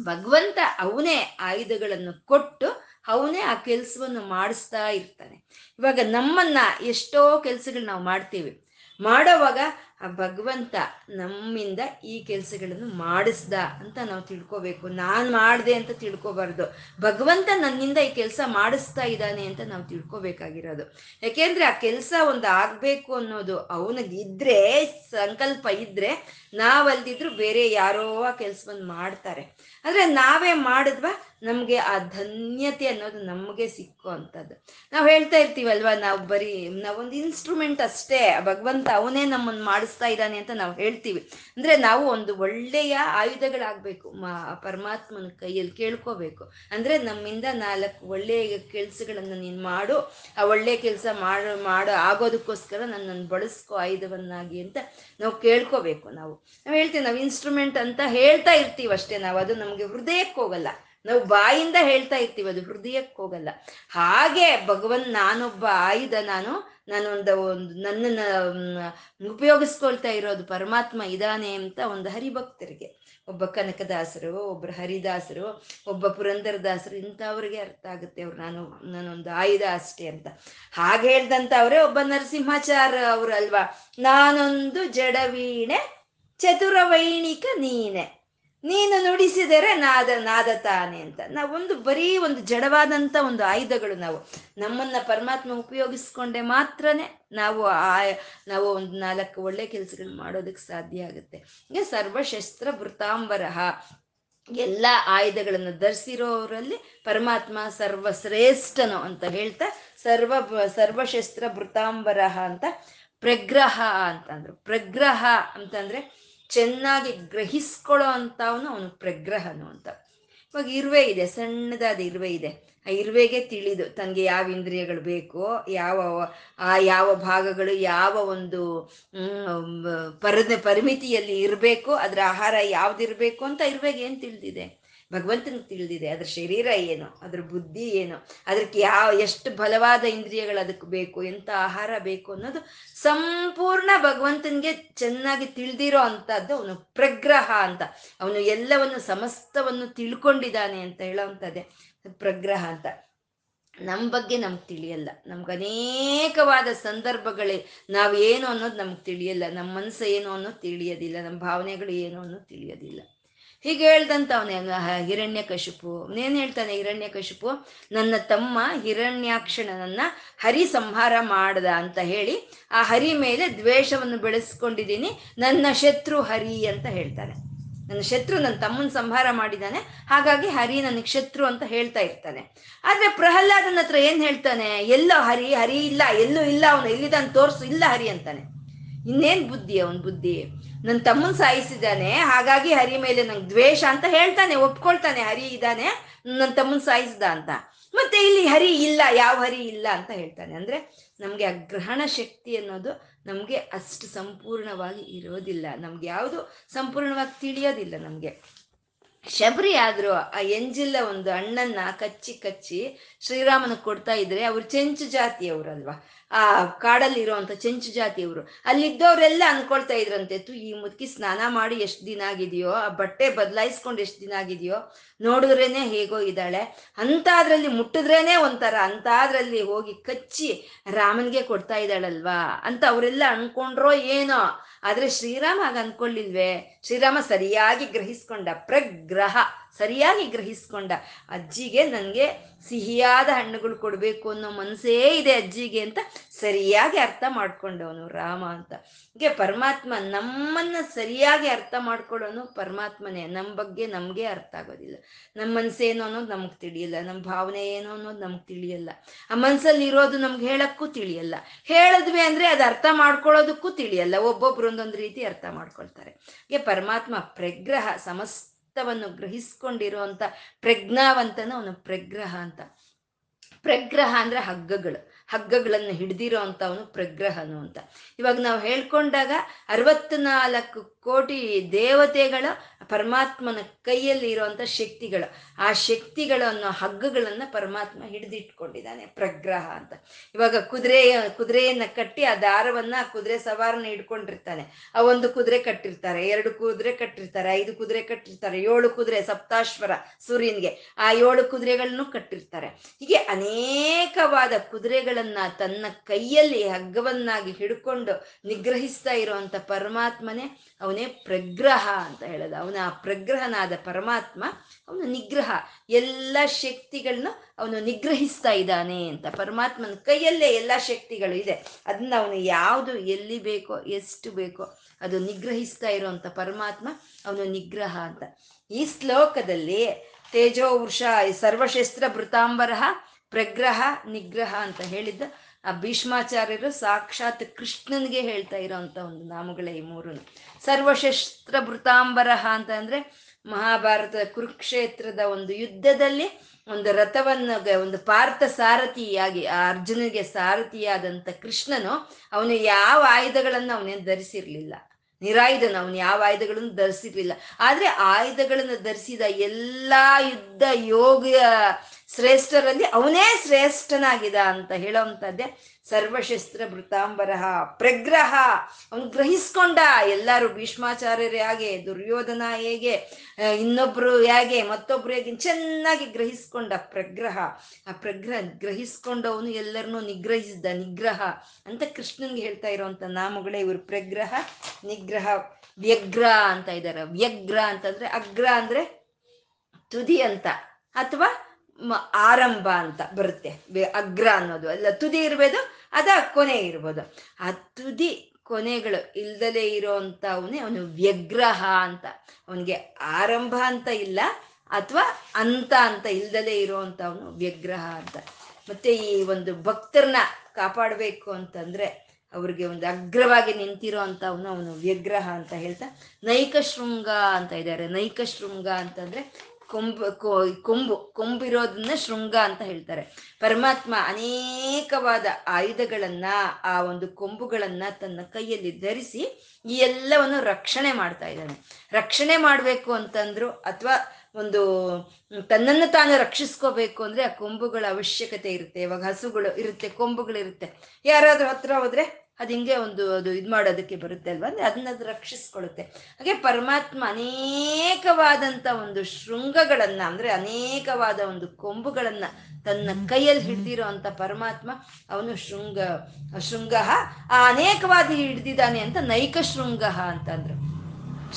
ಭಗವಂತ ಅವನೇ ಆಯುಧಗಳನ್ನು ಕೊಟ್ಟು ಅವನೇ ಆ ಕೆಲಸವನ್ನು ಮಾಡಿಸ್ತಾ ಇರ್ತಾನೆ. ಇವಾಗ ನಮ್ಮನ್ನ ಎಷ್ಟೋ ಕೆಲಸಗಳು ನಾವು ಮಾಡ್ತೀವಿ. ಮಾಡೋವಾಗ ಆ ಭಗವಂತ ನಮ್ಮಿಂದ ಈ ಕೆಲಸಗಳನ್ನು ಮಾಡಿಸ್ದ ಅಂತ ನಾವು ತಿಳ್ಕೊಬೇಕು. ನಾನು ಮಾಡಿದೆ ಅಂತ ತಿಳ್ಕೊಬಾರ್ದು. ಭಗವಂತ ನನ್ನಿಂದ ಈ ಕೆಲಸ ಮಾಡಿಸ್ತಾ ಇದ್ದಾನೆ ಅಂತ ನಾವು ತಿಳ್ಕೊಬೇಕಾಗಿರೋದು. ಯಾಕೆಂದ್ರೆ ಆ ಕೆಲಸ ಒಂದು ಆಗಬೇಕು ಅನ್ನೋದು ಅವನಿಗೆ ಇದ್ರೆ ಸಂಕಲ್ಪ ಇದ್ರೆ ನಾವಲ್ದಿದ್ರು ಬೇರೆ ಯಾರೋ ಆ ಕೆಲ್ಸವನ್ನು ಮಾಡ್ತಾರೆ. ಆದರೆ ನಾವೇ ಮಾಡಿದ್ವಾ? ನಮಗೆ ಆ ಧನ್ಯತೆ ಅನ್ನೋದು ನಮಗೆ ಸಿಕ್ಕುವಂಥದ್ದು. ನಾವು ಹೇಳ್ತಾ ಇರ್ತೀವಲ್ವ, ನಾವು ಬರೀ ನಾವೊಂದು ಇನ್ಸ್ಟ್ರೂಮೆಂಟ್ ಅಷ್ಟೇ, ಭಗವಂತ ಅವನೇ ನಮ್ಮನ್ನು ಮಾಡಿಸ್ತಾ ಇದ್ದಾನೆ ಅಂತ ನಾವು ಹೇಳ್ತೀವಿ. ಅಂದ್ರೆ ನಾವು ಒಂದು ಒಳ್ಳೆಯ ಆಯುಧಗಳಾಗಬೇಕು ಪರಮಾತ್ಮನ ಕೈಯಲ್ಲಿ ಕೇಳ್ಕೋಬೇಕು. ಅಂದ್ರೆ ನಮ್ಮಿಂದ ನಾಲ್ಕು ಒಳ್ಳೆಯ ಕೆಲಸಗಳನ್ನು ನೀನು ಮಾಡು, ಆ ಒಳ್ಳೆಯ ಕೆಲಸ ಮಾಡೋ ಮಾಡೋ, ಆಗೋದಕ್ಕೋಸ್ಕರ ನನ್ನನ್ನು ಬಳಸ್ಕೋ ಆಯುಧವನ್ನಾಗಿ ಅಂತ ನಾವು ಕೇಳ್ಕೋಬೇಕು ನಾವು. ನಾವು ಹೇಳ್ತೀವಿ, ನಾವು ಇನ್ಸ್ಟ್ರೂಮೆಂಟ್ ಅಂತ ಹೇಳ್ತಾ ಇರ್ತೀವಿ ಅಷ್ಟೇ, ನಾವು ಅದು ನಮಗೆ ಹೃದಯಕ್ಕೆ ಹೋಗಲ್ಲ. ನಾವು ಬಾಯಿಂದ ಹೇಳ್ತಾ ಇರ್ತೀವಿ, ಅದು ಹೃದಯಕ್ಕೆ ಹೋಗಲ್ಲ. ಹಾಗೆ ಭಗವನ್ ನಾನೊಬ್ಬ ಆಯುಧ, ನಾನು, ನಾನೊಂದು ಒಂದು, ನನ್ನನ್ನು ಉಪಯೋಗಿಸ್ಕೊಳ್ತಾ ಇರೋದು ಪರಮಾತ್ಮ ಇದಾನೆ ಅಂತ ಒಂದು ಹರಿಭಕ್ತರಿಗೆ. ಒಬ್ಬ ಕನಕದಾಸರು ಒಬ್ಬರು ಹರಿದಾಸರು, ಒಬ್ಬ ಪುರಂದರದಾಸರು, ಇಂಥವ್ರಿಗೆ ಅರ್ಥ ಆಗುತ್ತೆ ಅವ್ರು ನಾನು, ನಾನೊಂದು ಆಯುಧ ಅಷ್ಟೇ ಅಂತ. ಹಾಗೆ ಹೇಳ್ದಂಥವ್ರೆ ಒಬ್ಬ ನರಸಿಂಹಾಚಾರ ಅವರು ಅಲ್ವಾ? ನಾನೊಂದು ಜಡವೀಣೆ ಚತುರವೈಣಿಕ ನೀನೆ. ನೀನು ನುಡಿಸಿದರೆ ನಾದ ನಾದ ತಾನೆ ಅಂತ. ನಾವೊಂದು ಬರೀ ಒಂದು ಜಡವಾದಂಥ ಒಂದು ಆಯುಧಗಳು ನಾವು. ನಮ್ಮನ್ನ ಪರಮಾತ್ಮ ಉಪಯೋಗಿಸ್ಕೊಂಡೆ ಮಾತ್ರನೇ ನಾವು ಆ ನಾವು ಒಂದು ನಾಲ್ಕು ಒಳ್ಳೆ ಕೆಲಸಗಳು ಮಾಡೋದಕ್ಕೆ ಸಾಧ್ಯ ಆಗುತ್ತೆ. ಈಗ ಸರ್ವಶಸ್ತ್ರ ಭೃತಾಂಬರಹ ಎಲ್ಲ ಆಯುಧಗಳನ್ನು ಧರಿಸಿರೋರಲ್ಲಿ ಪರಮಾತ್ಮ ಸರ್ವಶ್ರೇಷ್ಠನು ಅಂತ ಹೇಳ್ತಾ, ಸರ್ವ ಸರ್ವಶಸ್ತ್ರ ವೃತಾಂಬರಹ ಅಂತ ಪ್ರಗ್ರಹ ಅಂತಂದ್ರು ಪ್ರಗ್ರಹ ಅಂತಂದ್ರೆ ಚೆನ್ನಾಗಿ ಗ್ರಹಿಸ್ಕೊಳ್ಳೋ ಅಂತವನು ಅವನು ಪ್ರಗ್ರಹನು ಅಂತ. ಇವಾಗ ಇರುವೆ ಇದೆ, ಸಣ್ಣದಾದ ಇರುವೆ ಇದೆ. ಆ ಇರುವೆಗೆ ತಿಳಿದು ತನಗೆ ಯಾವ ಇಂದ್ರಿಯಗಳು ಬೇಕೋ, ಯಾವ ಆ ಯಾವ ಭಾಗಗಳು, ಯಾವ ಒಂದು ಪರದ ಪರಿಮಿತಿಯಲ್ಲಿ ಇರಬೇಕು, ಅದರ ಆಹಾರ ಯಾವ್ದಿರ್ಬೇಕು ಅಂತ ಇರುವೆಗೆ ಏನು ತಿಳಿದಿದೆ? ಭಗವಂತನಿಗೆ ತಿಳಿದಿದೆ, ಅದ್ರ ಶರೀರ ಏನು, ಅದ್ರ ಬುದ್ಧಿ ಏನು, ಅದಕ್ಕೆ ಯಾವ, ಎಷ್ಟು ಬಲವಾದ ಇಂದ್ರಿಯಗಳು ಅದಕ್ಕೆ ಬೇಕು ಎಂಥ ಆಹಾರ ಬೇಕು ಅನ್ನೋದು ಸಂಪೂರ್ಣ ಭಗವಂತನಿಗೆ ಚೆನ್ನಾಗಿ ತಿಳಿದಿರೋ ಅಂಥದ್ದು ಅವನು ಪ್ರಗ್ರಹ ಅಂತ. ಅವನು ಎಲ್ಲವನ್ನು, ಸಮಸ್ತವನ್ನು ತಿಳ್ಕೊಂಡಿದ್ದಾನೆ ಅಂತ ಹೇಳೋವಂಥದ್ದೇ ಪ್ರಗ್ರಹ ಅಂತ. ನಮ್ಮ ಬಗ್ಗೆ ನಮ್ಗೆ ತಿಳಿಯಲ್ಲ. ನಮ್ಗೆ ಅನೇಕವಾದ ಸಂದರ್ಭಗಳೇ ನಾವು ಏನು ಅನ್ನೋದು ನಮ್ಗೆ ತಿಳಿಯಲ್ಲ. ನಮ್ಮ ಮನಸ್ಸು ಏನು ಅನ್ನೋದು ತಿಳಿಯೋದಿಲ್ಲ. ನಮ್ಮ ಭಾವನೆಗಳು ಏನು ಅನ್ನೋದು ತಿಳಿಯೋದಿಲ್ಲ. ಹೀಗೆ ಹೇಳ್ದಂತ ಅವನೇ ಹಿರಣ್ಯ ಕಶಿಪು ಅವನೇನು ಹೇಳ್ತಾನೆ ಹಿರಣ್ಯ ಕಶಿಪು ನನ್ನ ತಮ್ಮ ಹಿರಣ್ಯಾಕ್ಷಣನನ್ನ ಹರಿ ಸಂಹಾರ ಮಾಡ್ದ ಅಂತ ಹೇಳಿ, ಆ ಹರಿ ಮೇಲೆ ದ್ವೇಷವನ್ನು ಬೆಳೆಸ್ಕೊಂಡಿದ್ದೀನಿ. ನನ್ನ ಶತ್ರು ಹರಿ ಅಂತ ಹೇಳ್ತಾನೆ. ನನ್ನ ಶತ್ರು ನನ್ನ ತಮ್ಮನ ಸಂಹಾರ ಮಾಡಿದ್ದಾನೆ. ಹಾಗಾಗಿ ಹರಿ ನನಗೆ ಶತ್ರು ಅಂತ ಹೇಳ್ತಾ ಇರ್ತಾನೆ. ಆದ್ರೆ ಪ್ರಹ್ಲಾದನ ಹತ್ರ ಏನ್ ಹೇಳ್ತಾನೆ? ಎಲ್ಲೋ ಹರಿ ಹರಿ ಇಲ್ಲ, ಎಲ್ಲೂ ಇಲ್ಲ, ಅವನು ಎಲ್ಲಿದ್ದಾನೆ ತೋರಿಸು, ಇಲ್ಲ ಹರಿ ಅಂತಾನೆ. ಇನ್ನೇನ್ ಬುದ್ಧಿ, ಅವನ್ ಬುದ್ಧಿ? ನನ್ನ ತಮ್ಮನ್ ಸಾಯಿಸಿದಾನೆ ಹಾಗಾಗಿ ಹರಿ ಮೇಲೆ ನಂಗೆ ದ್ವೇಷ ಅಂತ ಹೇಳ್ತಾನೆ, ಒಪ್ಕೊಳ್ತಾನೆ, ಹರಿ ಇದ್ದಾನೆ ನನ್ನ ತಮ್ಮನ್ ಸಾಯಿಸಿದ ಅಂತ. ಮತ್ತೆ ಇಲ್ಲಿ ಹರಿ ಇಲ್ಲ, ಯಾವ ಹರಿ ಇಲ್ಲ ಅಂತ ಹೇಳ್ತಾನೆ. ಅಂದ್ರೆ ನಮ್ಗೆ ಆ ಗ್ರಹಣ ಶಕ್ತಿ ಅನ್ನೋದು ನಮ್ಗೆ ಅಷ್ಟು ಸಂಪೂರ್ಣವಾಗಿ ಇರೋದಿಲ್ಲ. ನಮ್ಗೆ ಯಾವುದು ಸಂಪೂರ್ಣವಾಗಿ ತಿಳಿಯೋದಿಲ್ಲ ನಮ್ಗೆ. ಶಬರಿ ಆದ್ರೂ ಆ ಎಂಜಿಲ್ಲ ಒಂದು ಅಣ್ಣನ್ನ ಕಚ್ಚಿ ಕಚ್ಚಿ ಶ್ರೀರಾಮನ ಕೊಡ್ತಾ ಇದ್ರೆ ಅವ್ರು ಚೆಂಚು ಜಾತಿಯವ್ರಲ್ವಾ ಆ ಕಾಡಲ್ಲಿ ಇರುವಂತ ಚೆಂಚು ಜಾತಿಯವರು. ಅಲ್ಲಿದ್ದವರೆಲ್ಲ ಅನ್ಕೊಳ್ತಾ ಇದ್ರಂತೆ, ತು ಈ ಮುದುಕಿ ಸ್ನಾನ ಮಾಡಿ ಎಷ್ಟು ದಿನ ಆಗಿದೆಯೋ, ಆ ಬಟ್ಟೆ ಬದಲಾಯಿಸ್ಕೊಂಡು ಎಷ್ಟು ದಿನ ಆಗಿದೆಯೋ, ನೋಡಿದ್ರೇನೆ ಹೇಗೋ ಇದ್ದಾಳೆ. ಅಂತ ಅದ್ರಲ್ಲಿ ಮುಟ್ಟಿದ್ರೇನೆ ಒಂಥರ, ಅಂತಾದ್ರಲ್ಲಿ ಹೋಗಿ ಕಚ್ಚಿ ರಾಮನ್ಗೆ ಕೊಡ್ತಾ ಇದ್ದಾಳಲ್ವಾ? ಅಂತ ಅವರೆಲ್ಲ ಅನ್ಕೊಂಡ್ರೋ ಏನೋ. ಆದ್ರೆ ಶ್ರೀರಾಮ ಹಾಗೆ ಅನ್ಕೊಳ್ಳಿಲ್ವೇ ಶ್ರೀರಾಮ ಸರಿಯಾಗಿ ಗ್ರಹಿಸ್ಕೊಂಡ ಪ್ರಗ್ರಹ. ಸರಿಯಾಗಿ ಗ್ರಹಿಸ್ಕೊಂಡ ಅಜ್ಜಿಗೆ ನನಗೆ ಸಿಹಿಯಾದ ಹಣ್ಣುಗಳು ಕೊಡಬೇಕು ಅನ್ನೋ ಮನಸ್ಸೇ ಇದೆ ಅಜ್ಜಿಗೆ ಅಂತ ಸರಿಯಾಗಿ ಅರ್ಥ ಮಾಡ್ಕೊಂಡವನು ರಾಮ ಅಂತ. ಹೀಗೆ ಪರಮಾತ್ಮ ನಮ್ಮನ್ನ ಸರಿಯಾಗಿ ಅರ್ಥ ಮಾಡ್ಕೊಳ್ಳೋನು ಪರಮಾತ್ಮನೇ. ನಮ್ಮ ಬಗ್ಗೆ ನಮಗೆ ಅರ್ಥ ಆಗೋದಿಲ್ಲ. ನಮ್ಮ ಮನಸ್ಸೇನು ಅನ್ನೋದು ನಮ್ಗೆ ತಿಳಿಯಲ್ಲ. ನಮ್ಮ ಭಾವನೆ ಏನೋ ಅನ್ನೋದು ನಮ್ಗೆ ತಿಳಿಯಲ್ಲ. ಆ ಮನಸ್ಸಲ್ಲಿ ಇರೋದು ನಮ್ಗೆ ಹೇಳಕ್ಕೂ ತಿಳಿಯಲ್ಲ. ಹೇಳಿದ್ವಿ ಅಂದರೆ ಅದು ಅರ್ಥ ಮಾಡ್ಕೊಳ್ಳೋದಕ್ಕೂ ತಿಳಿಯಲ್ಲ. ಒಬ್ಬೊಬ್ರು ಒಂದೊಂದು ರೀತಿ ಅರ್ಥ ಮಾಡ್ಕೊಳ್ತಾರೆ. ಹೀಗೆ ಪರಮಾತ್ಮ ಪ್ರಗ್ರಹ ಸಮಸ್ತವನ್ನು ಗ್ರಹಿಸ್ಕೊಂಡಿರುವಂತ ಪ್ರಜ್ಞಾವಂತನ ಅವನು ಪ್ರಗ್ರಹ ಅಂತ. ಪ್ರಗ್ರಹ ಅಂದ್ರೆ ಹಗ್ಗಗಳು. ಹಗ್ಗಗಳನ್ನು ಹಿಡ್ದಿರೋ ಅಂತವನು ಪ್ರಗ್ರಹನು ಅಂತ. ಇವಾಗ ನಾವು ಹೇಳ್ಕೊಂಡಾಗ ಅರವತ್ನಾಲ್ಕು ಕೋಟಿ ದೇವತೆಗಳ ಪರಮಾತ್ಮನ ಕೈಯಲ್ಲಿ ಇರುವಂತ ಶಕ್ತಿಗಳು. ಆ ಶಕ್ತಿಗಳನ್ನು, ಹಗ್ಗಗಳನ್ನು ಪರಮಾತ್ಮ ಹಿಡಿದಿಟ್ಕೊಂಡಿದ್ದಾನೆ, ಪ್ರಗ್ರಹ ಅಂತ. ಇವಾಗ ಕುದುರೆ, ಕುದುರೆಯನ್ನು ಕಟ್ಟಿ ಆ ದಾರವನ್ನ ಕುದುರೆ ಸವಾರನ ಹಿಡ್ಕೊಂಡಿರ್ತಾನೆ. ಆ ಒಂದು ಕುದುರೆ ಕಟ್ಟಿರ್ತಾರೆ, ಎರಡು ಕುದುರೆ ಕಟ್ಟಿರ್ತಾರೆ, ಐದು ಕುದುರೆ ಕಟ್ಟಿರ್ತಾರೆ, ಏಳು ಕುದುರೆ ಸಪ್ತಾಶ್ವರ ಸೂರ್ಯನಿಗೆ. ಆ ಏಳು ಕುದುರೆಗಳನ್ನು ಕಟ್ಟಿರ್ತಾರೆ. ಹೀಗೆ ಅನೇಕವಾದ ಕುದುರೆಗಳನ್ನ ತನ್ನ ಕೈಯಲ್ಲಿ ಹಗ್ಗವನ್ನಾಗಿ ಹಿಡ್ಕೊಂಡು ನಿಗ್ರಹಿಸ್ತಾ ಇರುವಂತ ಪರಮಾತ್ಮನೇ ಅವನೇ ಪ್ರಗ್ರಹ ಅಂತ ಹೇಳೋದು. ಅವನ ಆ ಪ್ರಗ್ರಹನಾದ ಪರಮಾತ್ಮ ಅವನು ನಿಗ್ರಹ. ಎಲ್ಲ ಶಕ್ತಿಗಳನ್ನ ಅವನು ನಿಗ್ರಹಿಸ್ತಾ ಇದ್ದಾನೆ ಅಂತ. ಪರಮಾತ್ಮನ ಕೈಯಲ್ಲೇ ಎಲ್ಲ ಶಕ್ತಿಗಳು ಇದೆ. ಅದನ್ನ ಅವನು ಯಾವುದು ಎಲ್ಲಿ ಬೇಕೋ, ಎಷ್ಟು ಬೇಕೋ ಅದು ನಿಗ್ರಹಿಸ್ತಾ ಇರುವಂತ ಪರಮಾತ್ಮ ಅವನು ನಿಗ್ರಹ ಅಂತ. ಈ ಶ್ಲೋಕದಲ್ಲಿ ತೇಜೋ ವೃಷ ಸರ್ವಶಸ್ತ್ರ ಭೃತಾಂಬರಹ ಪ್ರಗ್ರಹ, ನಿಗ್ರಹ ಅಂತ ಹೇಳಿದ್ದ ಆ ಭೀಷ್ಮಾಚಾರ್ಯರು ಸಾಕ್ಷಾತ್ ಕೃಷ್ಣನ್ಗೆ ಹೇಳ್ತಾ ಇರೋಂತ ಒಂದು ನಾಮಗಳೇ ಈ ಮೂರು ಸರ್ವಶಸ್ತ್ರ ಭೃತಾಂಬರಹ ಅಂತ ಅಂದ್ರೆ ಮಹಾಭಾರತ ಕುರುಕ್ಷೇತ್ರದ ಒಂದು ಯುದ್ಧದಲ್ಲಿ ಒಂದು ರಥವನ್ನ ಒಂದು ಪಾರ್ಥ ಸಾರಥಿಯಾಗಿ, ಆ ಅರ್ಜುನಿಗೆ ಸಾರಥಿಯಾದಂಥ ಕೃಷ್ಣನು ಅವನು ಯಾವ ಆಯುಧಗಳನ್ನು ಅವನೇ ಧರಿಸಿರ್ಲಿಲ್ಲ. ನಿರಾಯುಧನ ಅವನು ಯಾವ ಆಯುಧಗಳನ್ನು ಧರಿಸಿರ್ಲಿಲ್ಲ. ಆದ್ರೆ ಆಯುಧಗಳನ್ನು ಧರಿಸಿದ ಎಲ್ಲಾ ಯುದ್ಧ ಯೋಗ ಶ್ರೇಷ್ಠರಲ್ಲಿ ಅವನೇ ಶ್ರೇಷ್ಠನಾಗಿದ ಅಂತ ಹೇಳೋವಂಥದ್ದೇ ಸರ್ವಶಸ್ತ್ರ ಭೃತಾಂಬರಹ ಪ್ರಗ್ರಹ. ಅವನು ಗ್ರಹಿಸ್ಕೊಂಡ. ಎಲ್ಲರೂ ಭೀಷ್ಮಾಚಾರ್ಯರು ಹೇಗೆ, ದುರ್ಯೋಧನ ಹೇಗೆ ಇನ್ನೊಬ್ರು ಹೇಗೆ, ಮತ್ತೊಬ್ರು ಹೇಗೆ ಚೆನ್ನಾಗಿ ಗ್ರಹಿಸ್ಕೊಂಡ ಪ್ರಗ್ರಹ. ಆ ಪ್ರಗ್ರಹ ಗ್ರಹಿಸ್ಕೊಂಡವನು ಎಲ್ಲರನ್ನೂ ನಿಗ್ರಹಿಸಿದ ನಿಗ್ರಹ ಅಂತ ಕೃಷ್ಣನ್ಗೆ ಹೇಳ್ತಾ ಇರುವಂತ ನಾಮಗಳೇ ಇವರು. ಪ್ರಗ್ರಹ, ನಿಗ್ರಹ, ವ್ಯಗ್ರ ಅಂತ ಇದ್ದಾರೆ. ವ್ಯಗ್ರ ಅಂತಂದ್ರೆ ಅಗ್ರ ಅಂದ್ರೆ ತುದಿ ಅಂತ. ಅಥವಾ ಆರಂಭ ಅಂತ ಬರುತ್ತೆ. ಅಗ್ರ ಅನ್ನೋದು. ಅಲ್ಲ, ತುದಿ ಇರ್ಬೋದು, ಅದ ಕೊನೆ ಇರ್ಬೋದು. ಆ ತುದಿ ಕೊನೆಗಳು ಇಲ್ದಲೇ ಇರೋ ಅಂತ ಅವನೇ ಅವನು ವ್ಯಗ್ರಹ ಅಂತ. ಅವನಿಗೆ ಆರಂಭ ಅಂತ ಇಲ್ಲ, ಅಥವಾ ಅಂತ ಅಂತ ಇಲ್ದಲೇ ಇರೋ ವ್ಯಗ್ರಹ ಅಂತ. ಮತ್ತೆ ಈ ಒಂದು ಭಕ್ತರನ್ನ ಕಾಪಾಡಬೇಕು ಅಂತಂದ್ರೆ ಅವ್ರಿಗೆ ಒಂದು ಅಗ್ರವಾಗಿ ನಿಂತಿರೋ ಅಂತ ಅವನು ಅವನು ವ್ಯಗ್ರಹ ಅಂತ ಹೇಳ್ತಾ, ನೈಕ ಶೃಂಗ ಅಂತ ಇದ್ದಾರೆ. ನೈಕ ಶೃಂಗ ಅಂತಂದ್ರೆ ಕೊಂಬು ಕೊಂಬು, ಕೊಂಬಿರೋದನ್ನ ಶೃಂಗ ಅಂತ ಹೇಳ್ತಾರೆ. ಪರಮಾತ್ಮ ಅನೇಕವಾದ ಆಯುಧಗಳನ್ನ, ಆ ಒಂದು ಕೊಂಬುಗಳನ್ನ ತನ್ನ ಕೈಯಲ್ಲಿ ಧರಿಸಿ ಈ ಎಲ್ಲವನ್ನು ರಕ್ಷಣೆ ಮಾಡ್ತಾ ಇದ್ದಾನೆ. ರಕ್ಷಣೆ ಮಾಡಬೇಕು ಅಂತಂದ್ರು ಅಥವಾ ಒಂದು ತನ್ನನ್ನು ತಾನು ರಕ್ಷಿಸ್ಕೋಬೇಕು ಅಂದ್ರೆ ಆ ಕೊಂಬುಗಳ ಅವಶ್ಯಕತೆ ಇರುತ್ತೆ. ಇವಾಗ ಹಸುಗಳು ಇರುತ್ತೆ, ಕೊಂಬುಗಳಿರುತ್ತೆ. ಯಾರಾದ್ರೂ ಹತ್ರ ಹೋದ್ರೆ ಅದು ಹಿಂಗೆ ಒಂದು ಅದು ಇದು ಮಾಡೋದಕ್ಕೆ ಬರುತ್ತೆ ಅಲ್ವಾ? ಅಂದ್ರೆ ಅದನ್ನ ಅದು ರಕ್ಷಿಸ್ಕೊಳುತ್ತೆ ಹಾಗೆ ಪರಮಾತ್ಮ ಅನೇಕವಾದಂತ ಒಂದು ಶೃಂಗಗಳನ್ನು ಅಂದ್ರೆ ಅನೇಕವಾದ ಒಂದು ಕೊಂಬುಗಳನ್ನು ತನ್ನ ಕೈಯಲ್ಲಿ ಹಿಡ್ದಿರೋ ಅಂತ ಪರಮಾತ್ಮ ಅವನು ಶೃಂಗ ಶೃಂಗ ಆ ಅನೇಕವಾದ ಹಿಡ್ದಿದ್ದಾನೆ ಅಂತ ನೈಕ ಶೃಂಗ ಅಂತಂದ್ರು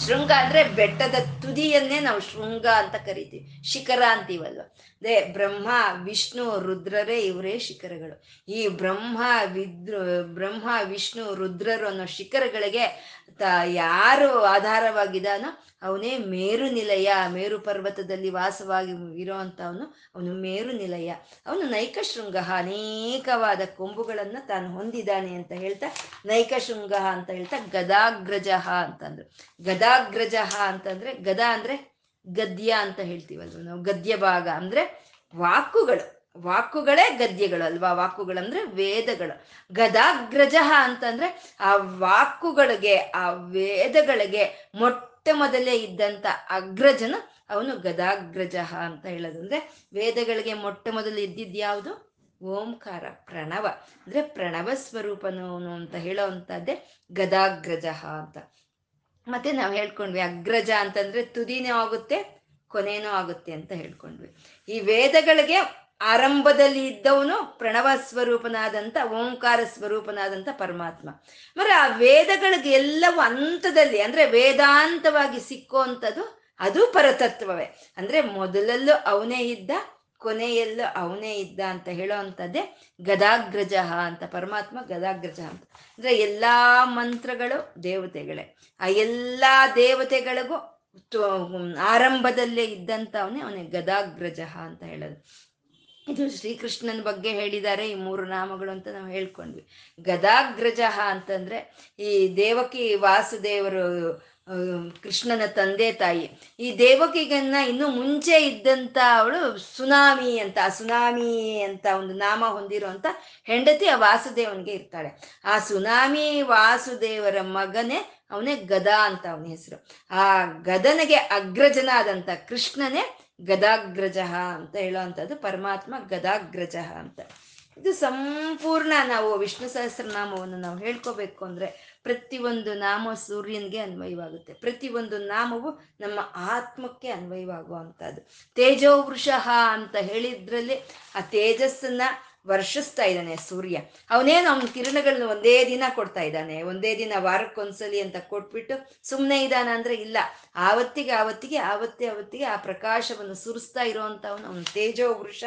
ಶೃಂಗ ಅಂದ್ರೆ ಬೆಟ್ಟದ ತುದಿಯನ್ನೇ ನಾವು ಶೃಂಗ ಅಂತ ಕರಿತೀವಿ. ಶಿಖರ ಅಂತೀವಲ್ವ? ಅದೇ ಬ್ರಹ್ಮ, ವಿಷ್ಣು, ರುದ್ರರೇ ಇವರೇ ಶಿಖರಗಳು. ಈ ಬ್ರಹ್ಮ, ವಿದ್ರು, ಬ್ರಹ್ಮ, ವಿಷ್ಣು, ರುದ್ರರು ಅನ್ನೋ ಶಿಖರಗಳಿಗೆ ತ ಯಾರು ಆಧಾರವಾಗಿದ್ದಾನೋ ಅವನೇ ಮೇರು ನಿಲಯ ಮೇರು ಪರ್ವತದಲ್ಲಿ ವಾಸವಾಗಿ ಇರೋವಂಥವನು ಅವನು ಮೇರು ನಿಲಯ ಅವನು ನೈಕ ಶೃಂಗ, ಅನೇಕವಾದ ಕೊಂಬುಗಳನ್ನು ತಾನು ಹೊಂದಿದ್ದಾನೆ ಅಂತ ಹೇಳ್ತಾ, ನೈಕ ಶೃಂಗ ಅಂತ ಹೇಳ್ತಾ ಗದಾಗ್ರಜಃ ಅಂತಂದ್ರು. ಗದಾಗ್ರಜಃ ಅಂತಂದ್ರೆ ಗದಾ ಅಂದ್ರೆ ಗದ್ಯ ಅಂತ ಹೇಳ್ತೀವಲ್ವ ನಾವು. ಗದ್ಯ ಭಾಗ ಅಂದ್ರೆ ವಾಕುಗಳು. ವಾಕುಗಳೇ ಗದ್ಯಗಳು ಅಲ್ವಾ? ವಾಕುಗಳಂದ್ರೆ ವೇದಗಳು. ಗದಾಗ್ರಜ ಅಂತಂದ್ರೆ ಆ ವಾಕುಗಳಿಗೆ, ಆ ವೇದಗಳಿಗೆ ಮೊಟ್ಟ ಮೊದಲೇ ಇದ್ದಂತ ಅಗ್ರಜನ ಅವನು ಗದಾಗ್ರಜ ಅಂತ ಹೇಳೋದು. ವೇದಗಳಿಗೆ ಮೊಟ್ಟ ಮೊದಲು ಇದ್ದಿದ್ದು ಯಾವುದು? ಓಂಕಾರ, ಪ್ರಣವ. ಅಂದ್ರೆ ಪ್ರಣವ ಸ್ವರೂಪನವನು ಅಂತ ಹೇಳೋವಂಥದ್ದೇ ಗದಾಗ್ರಜ ಅಂತ. ಮತ್ತೆ ನಾವು ಹೇಳ್ಕೊಂಡ್ವಿ ಅಗ್ರಜ ಅಂತಂದ್ರೆ ತುದಿನೂ ಆಗುತ್ತೆ, ಕೊನೆನೂ ಆಗುತ್ತೆ ಅಂತ ಹೇಳ್ಕೊಂಡ್ವಿ. ಈ ವೇದಗಳಿಗೆ ಆರಂಭದಲ್ಲಿ ಇದ್ದವನು ಪ್ರಣವ ಸ್ವರೂಪನಾದಂಥ ಓಂಕಾರ ಸ್ವರೂಪನಾದಂಥ ಪರಮಾತ್ಮ. ಮರ ಆ ವೇದಗಳಿಗೆ ಎಲ್ಲವೂ ಹಂತದಲ್ಲಿ, ಅಂದ್ರೆ ವೇದಾಂತವಾಗಿ ಸಿಕ್ಕುವಂಥದ್ದು ಅದು ಪರತತ್ವವೇ. ಅಂದ್ರೆ ಮೊದಲಲ್ಲೂ ಅವನೇ ಇದ್ದ ಕೊನೆಯಲ್ಲೂ ಅವನೇ ಇದ್ದ ಅಂತ ಹೇಳೋ ಅಂಥದ್ದೇ ಗದಾಗ್ರಜ ಅಂತ, ಪರಮಾತ್ಮ ಗದಾಗ್ರಜ ಅಂತ. ಅಂದರೆ ಎಲ್ಲ ಮಂತ್ರಗಳು ದೇವತೆಗಳೇ. ಆ ಎಲ್ಲ ದೇವತೆಗಳಿಗೂ ಆರಂಭದಲ್ಲೇ ಇದ್ದಂಥ ಅವನೇ ಅವನೇ ಗದಾಗ್ರಜ ಅಂತ ಹೇಳೋದು. ಇದು ಶ್ರೀಕೃಷ್ಣನ ಬಗ್ಗೆ ಹೇಳಿದ್ದಾರೆ, ಈ ಮೂರು ನಾಮಗಳು ಅಂತ ನಾವು ಹೇಳ್ಕೊಂಡ್ವಿ. ಗದಾಗ್ರಜ ಅಂತಂದ್ರೆ ಈ ದೇವಕಿ ವಾಸುದೇವರು ಕೃಷ್ಣನ ತಂದೆ ತಾಯಿ. ಈ ದೇವಕಿಗನ್ನ ಇನ್ನು ಮುಂಚೆ ಇದ್ದಂತ ಅವಳು ಸುನಾಮಿ ಅಂತ ಸುನಾಮಿ ಅಂತ ಒಂದು ನಾಮ ಹೊಂದಿರುವಂತ ಹೆಂಡತಿ ಆ ವಾಸುದೇವನಿಗೆ ಇರ್ತಾಳೆ. ಆ ಸುನಾಮಿ ವಾಸುದೇವರ ಮಗನೇ ಅವನೇ ಗದಾ ಅಂತ ಅವನ ಹೆಸರು. ಆ ಗದನಿಗೆ ಅಗ್ರಜನಾದಂಥ ಕೃಷ್ಣನೇ ಗದಾಗ್ರಜ ಅಂತ ಹೇಳುವಂಥದ್ದು ಪರಮಾತ್ಮ ಗದಾಗ್ರಜ ಅಂತ. ಇದು ಸಂಪೂರ್ಣ ನಾವು ವಿಷ್ಣು ಸಹಸ್ರನಾಮವನ್ನು ನಾವು ಹೇಳ್ಕೋಬೇಕು ಅಂದ್ರೆ ಪ್ರತಿಯೊಂದು ನಾಮ ಸೂರ್ಯನ್ಗೆ ಅನ್ವಯವಾಗುತ್ತೆ. ಪ್ರತಿಯೊಂದು ನಾಮವು ನಮ್ಮ ಆತ್ಮಕ್ಕೆ ಅನ್ವಯವಾಗುವಂಥದ್ದು. ತೇಜೋ ವೃಷಃ ಅಂತ ಹೇಳಿದ್ರಲ್ಲಿ ಆ ತೇಜಸ್ಸನ್ನ ವರ್ಷಿಸ್ತಾ ಇದ್ದಾನೆ ಸೂರ್ಯ. ಅವನೇನು ಅವನ ಕಿರಣಗಳನ್ನ ಒಂದೇ ದಿನ ಕೊಡ್ತಾ ಇದ್ದಾನೆ. ಒಂದೇ ದಿನ ವಾರಕ್ಕೊಂದ್ಸಲಿ ಅಂತ ಕೊಟ್ಬಿಟ್ಟು ಸುಮ್ಮನೆ ಇದ್ದಾನ ಅಂದ್ರೆ ಇಲ್ಲ. ಆವತ್ತಿಗೆ ಆವತ್ತಿಗೆ ಆವತ್ತೇ ಆವತ್ತಿಗೆ ಆ ಪ್ರಕಾಶವನ್ನು ಸುರಿಸ್ತಾ ಇರುವಂತವನು ಅವನು ತೇಜೋ ವೃಷ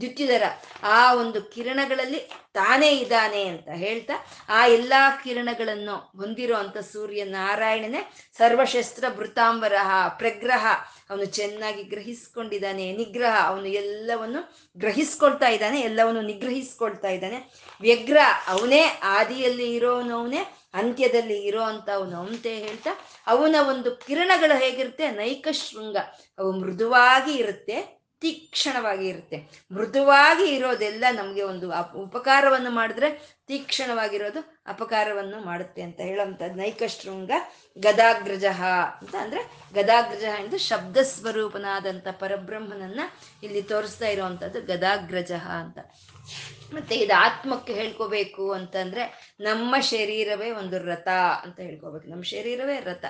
ದ್ಯುತಿಧರ. ಆ ಒಂದು ಕಿರಣಗಳಲ್ಲಿ ತಾನೇ ಇದ್ದಾನೆ ಅಂತ ಹೇಳ್ತಾ ಆ ಎಲ್ಲಾ ಕಿರಣಗಳನ್ನು ಹೊಂದಿರುವಂತ ಸೂರ್ಯ ನಾರಾಯಣನೇ ಸರ್ವಶಸ್ತ್ರ ಭೃತಾಂಬರ ಪ್ರಗ್ರಹ. ಅವನು ಚೆನ್ನಾಗಿ ಗ್ರಹಿಸ್ಕೊಂಡಿದ್ದಾನೆ, ನಿಗ್ರಹ. ಅವನು ಎಲ್ಲವನ್ನು ಗ್ರಹಿಸ್ಕೊಳ್ತಾ ಇದ್ದಾನೆ, ಎಲ್ಲವನ್ನು ನಿಗ್ರಹಿಸ್ಕೊಳ್ತಾ ಇದ್ದಾನೆ. ವ್ಯಗ್ರ. ಅವನೇ ಆದಿಯಲ್ಲಿ ಇರೋನು ಅವನೇ ಅಂತ್ಯದಲ್ಲಿ ಇರೋ ಅಂತ ಅವನು ಅಂತೆ ಹೇಳ್ತಾ ಅವನ ಒಂದು ಕಿರಣಗಳು ಹೇಗಿರುತ್ತೆ? ನೈಕ ಶೃಂಗ. ಅವು ಮೃದುವಾಗಿ ಇರುತ್ತೆ, ತೀಕ್ಷಣವಾಗಿ ಇರುತ್ತೆ. ಮೃದುವಾಗಿ ಇರೋದೆಲ್ಲ ನಮಗೆ ಒಂದು ಉಪಕಾರವನ್ನು ಮಾಡಿದ್ರೆ ತೀಕ್ಷಣವಾಗಿರೋದು ಅಪಕಾರವನ್ನು ಮಾಡುತ್ತೆ ಅಂತ ಹೇಳೋಂಥದ್ದು ನೈಕ ಶೃಂಗ ಗದಾಗ್ರಜ ಅಂತ ಅಂದ್ರೆ ಗದಾಗ್ರಜ ಎಂದು ಶಬ್ದ ಸ್ವರೂಪನಾದಂಥ ಪರಬ್ರಹ್ಮನನ್ನ ಇಲ್ಲಿ ತೋರಿಸ್ತಾ ಇರುವಂಥದ್ದು ಗದಾಗ್ರಜ ಅಂತ. ಮತ್ತೆ ಇದು ಆತ್ಮಕ್ಕೆ ಹೇಳ್ಕೋಬೇಕು ಅಂತಂದ್ರೆ ನಮ್ಮ ಶರೀರವೇ ಒಂದು ರಥ ಅಂತ ಹೇಳ್ಕೋಬೇಕು. ನಮ್ಮ ಶರೀರವೇ ರಥ.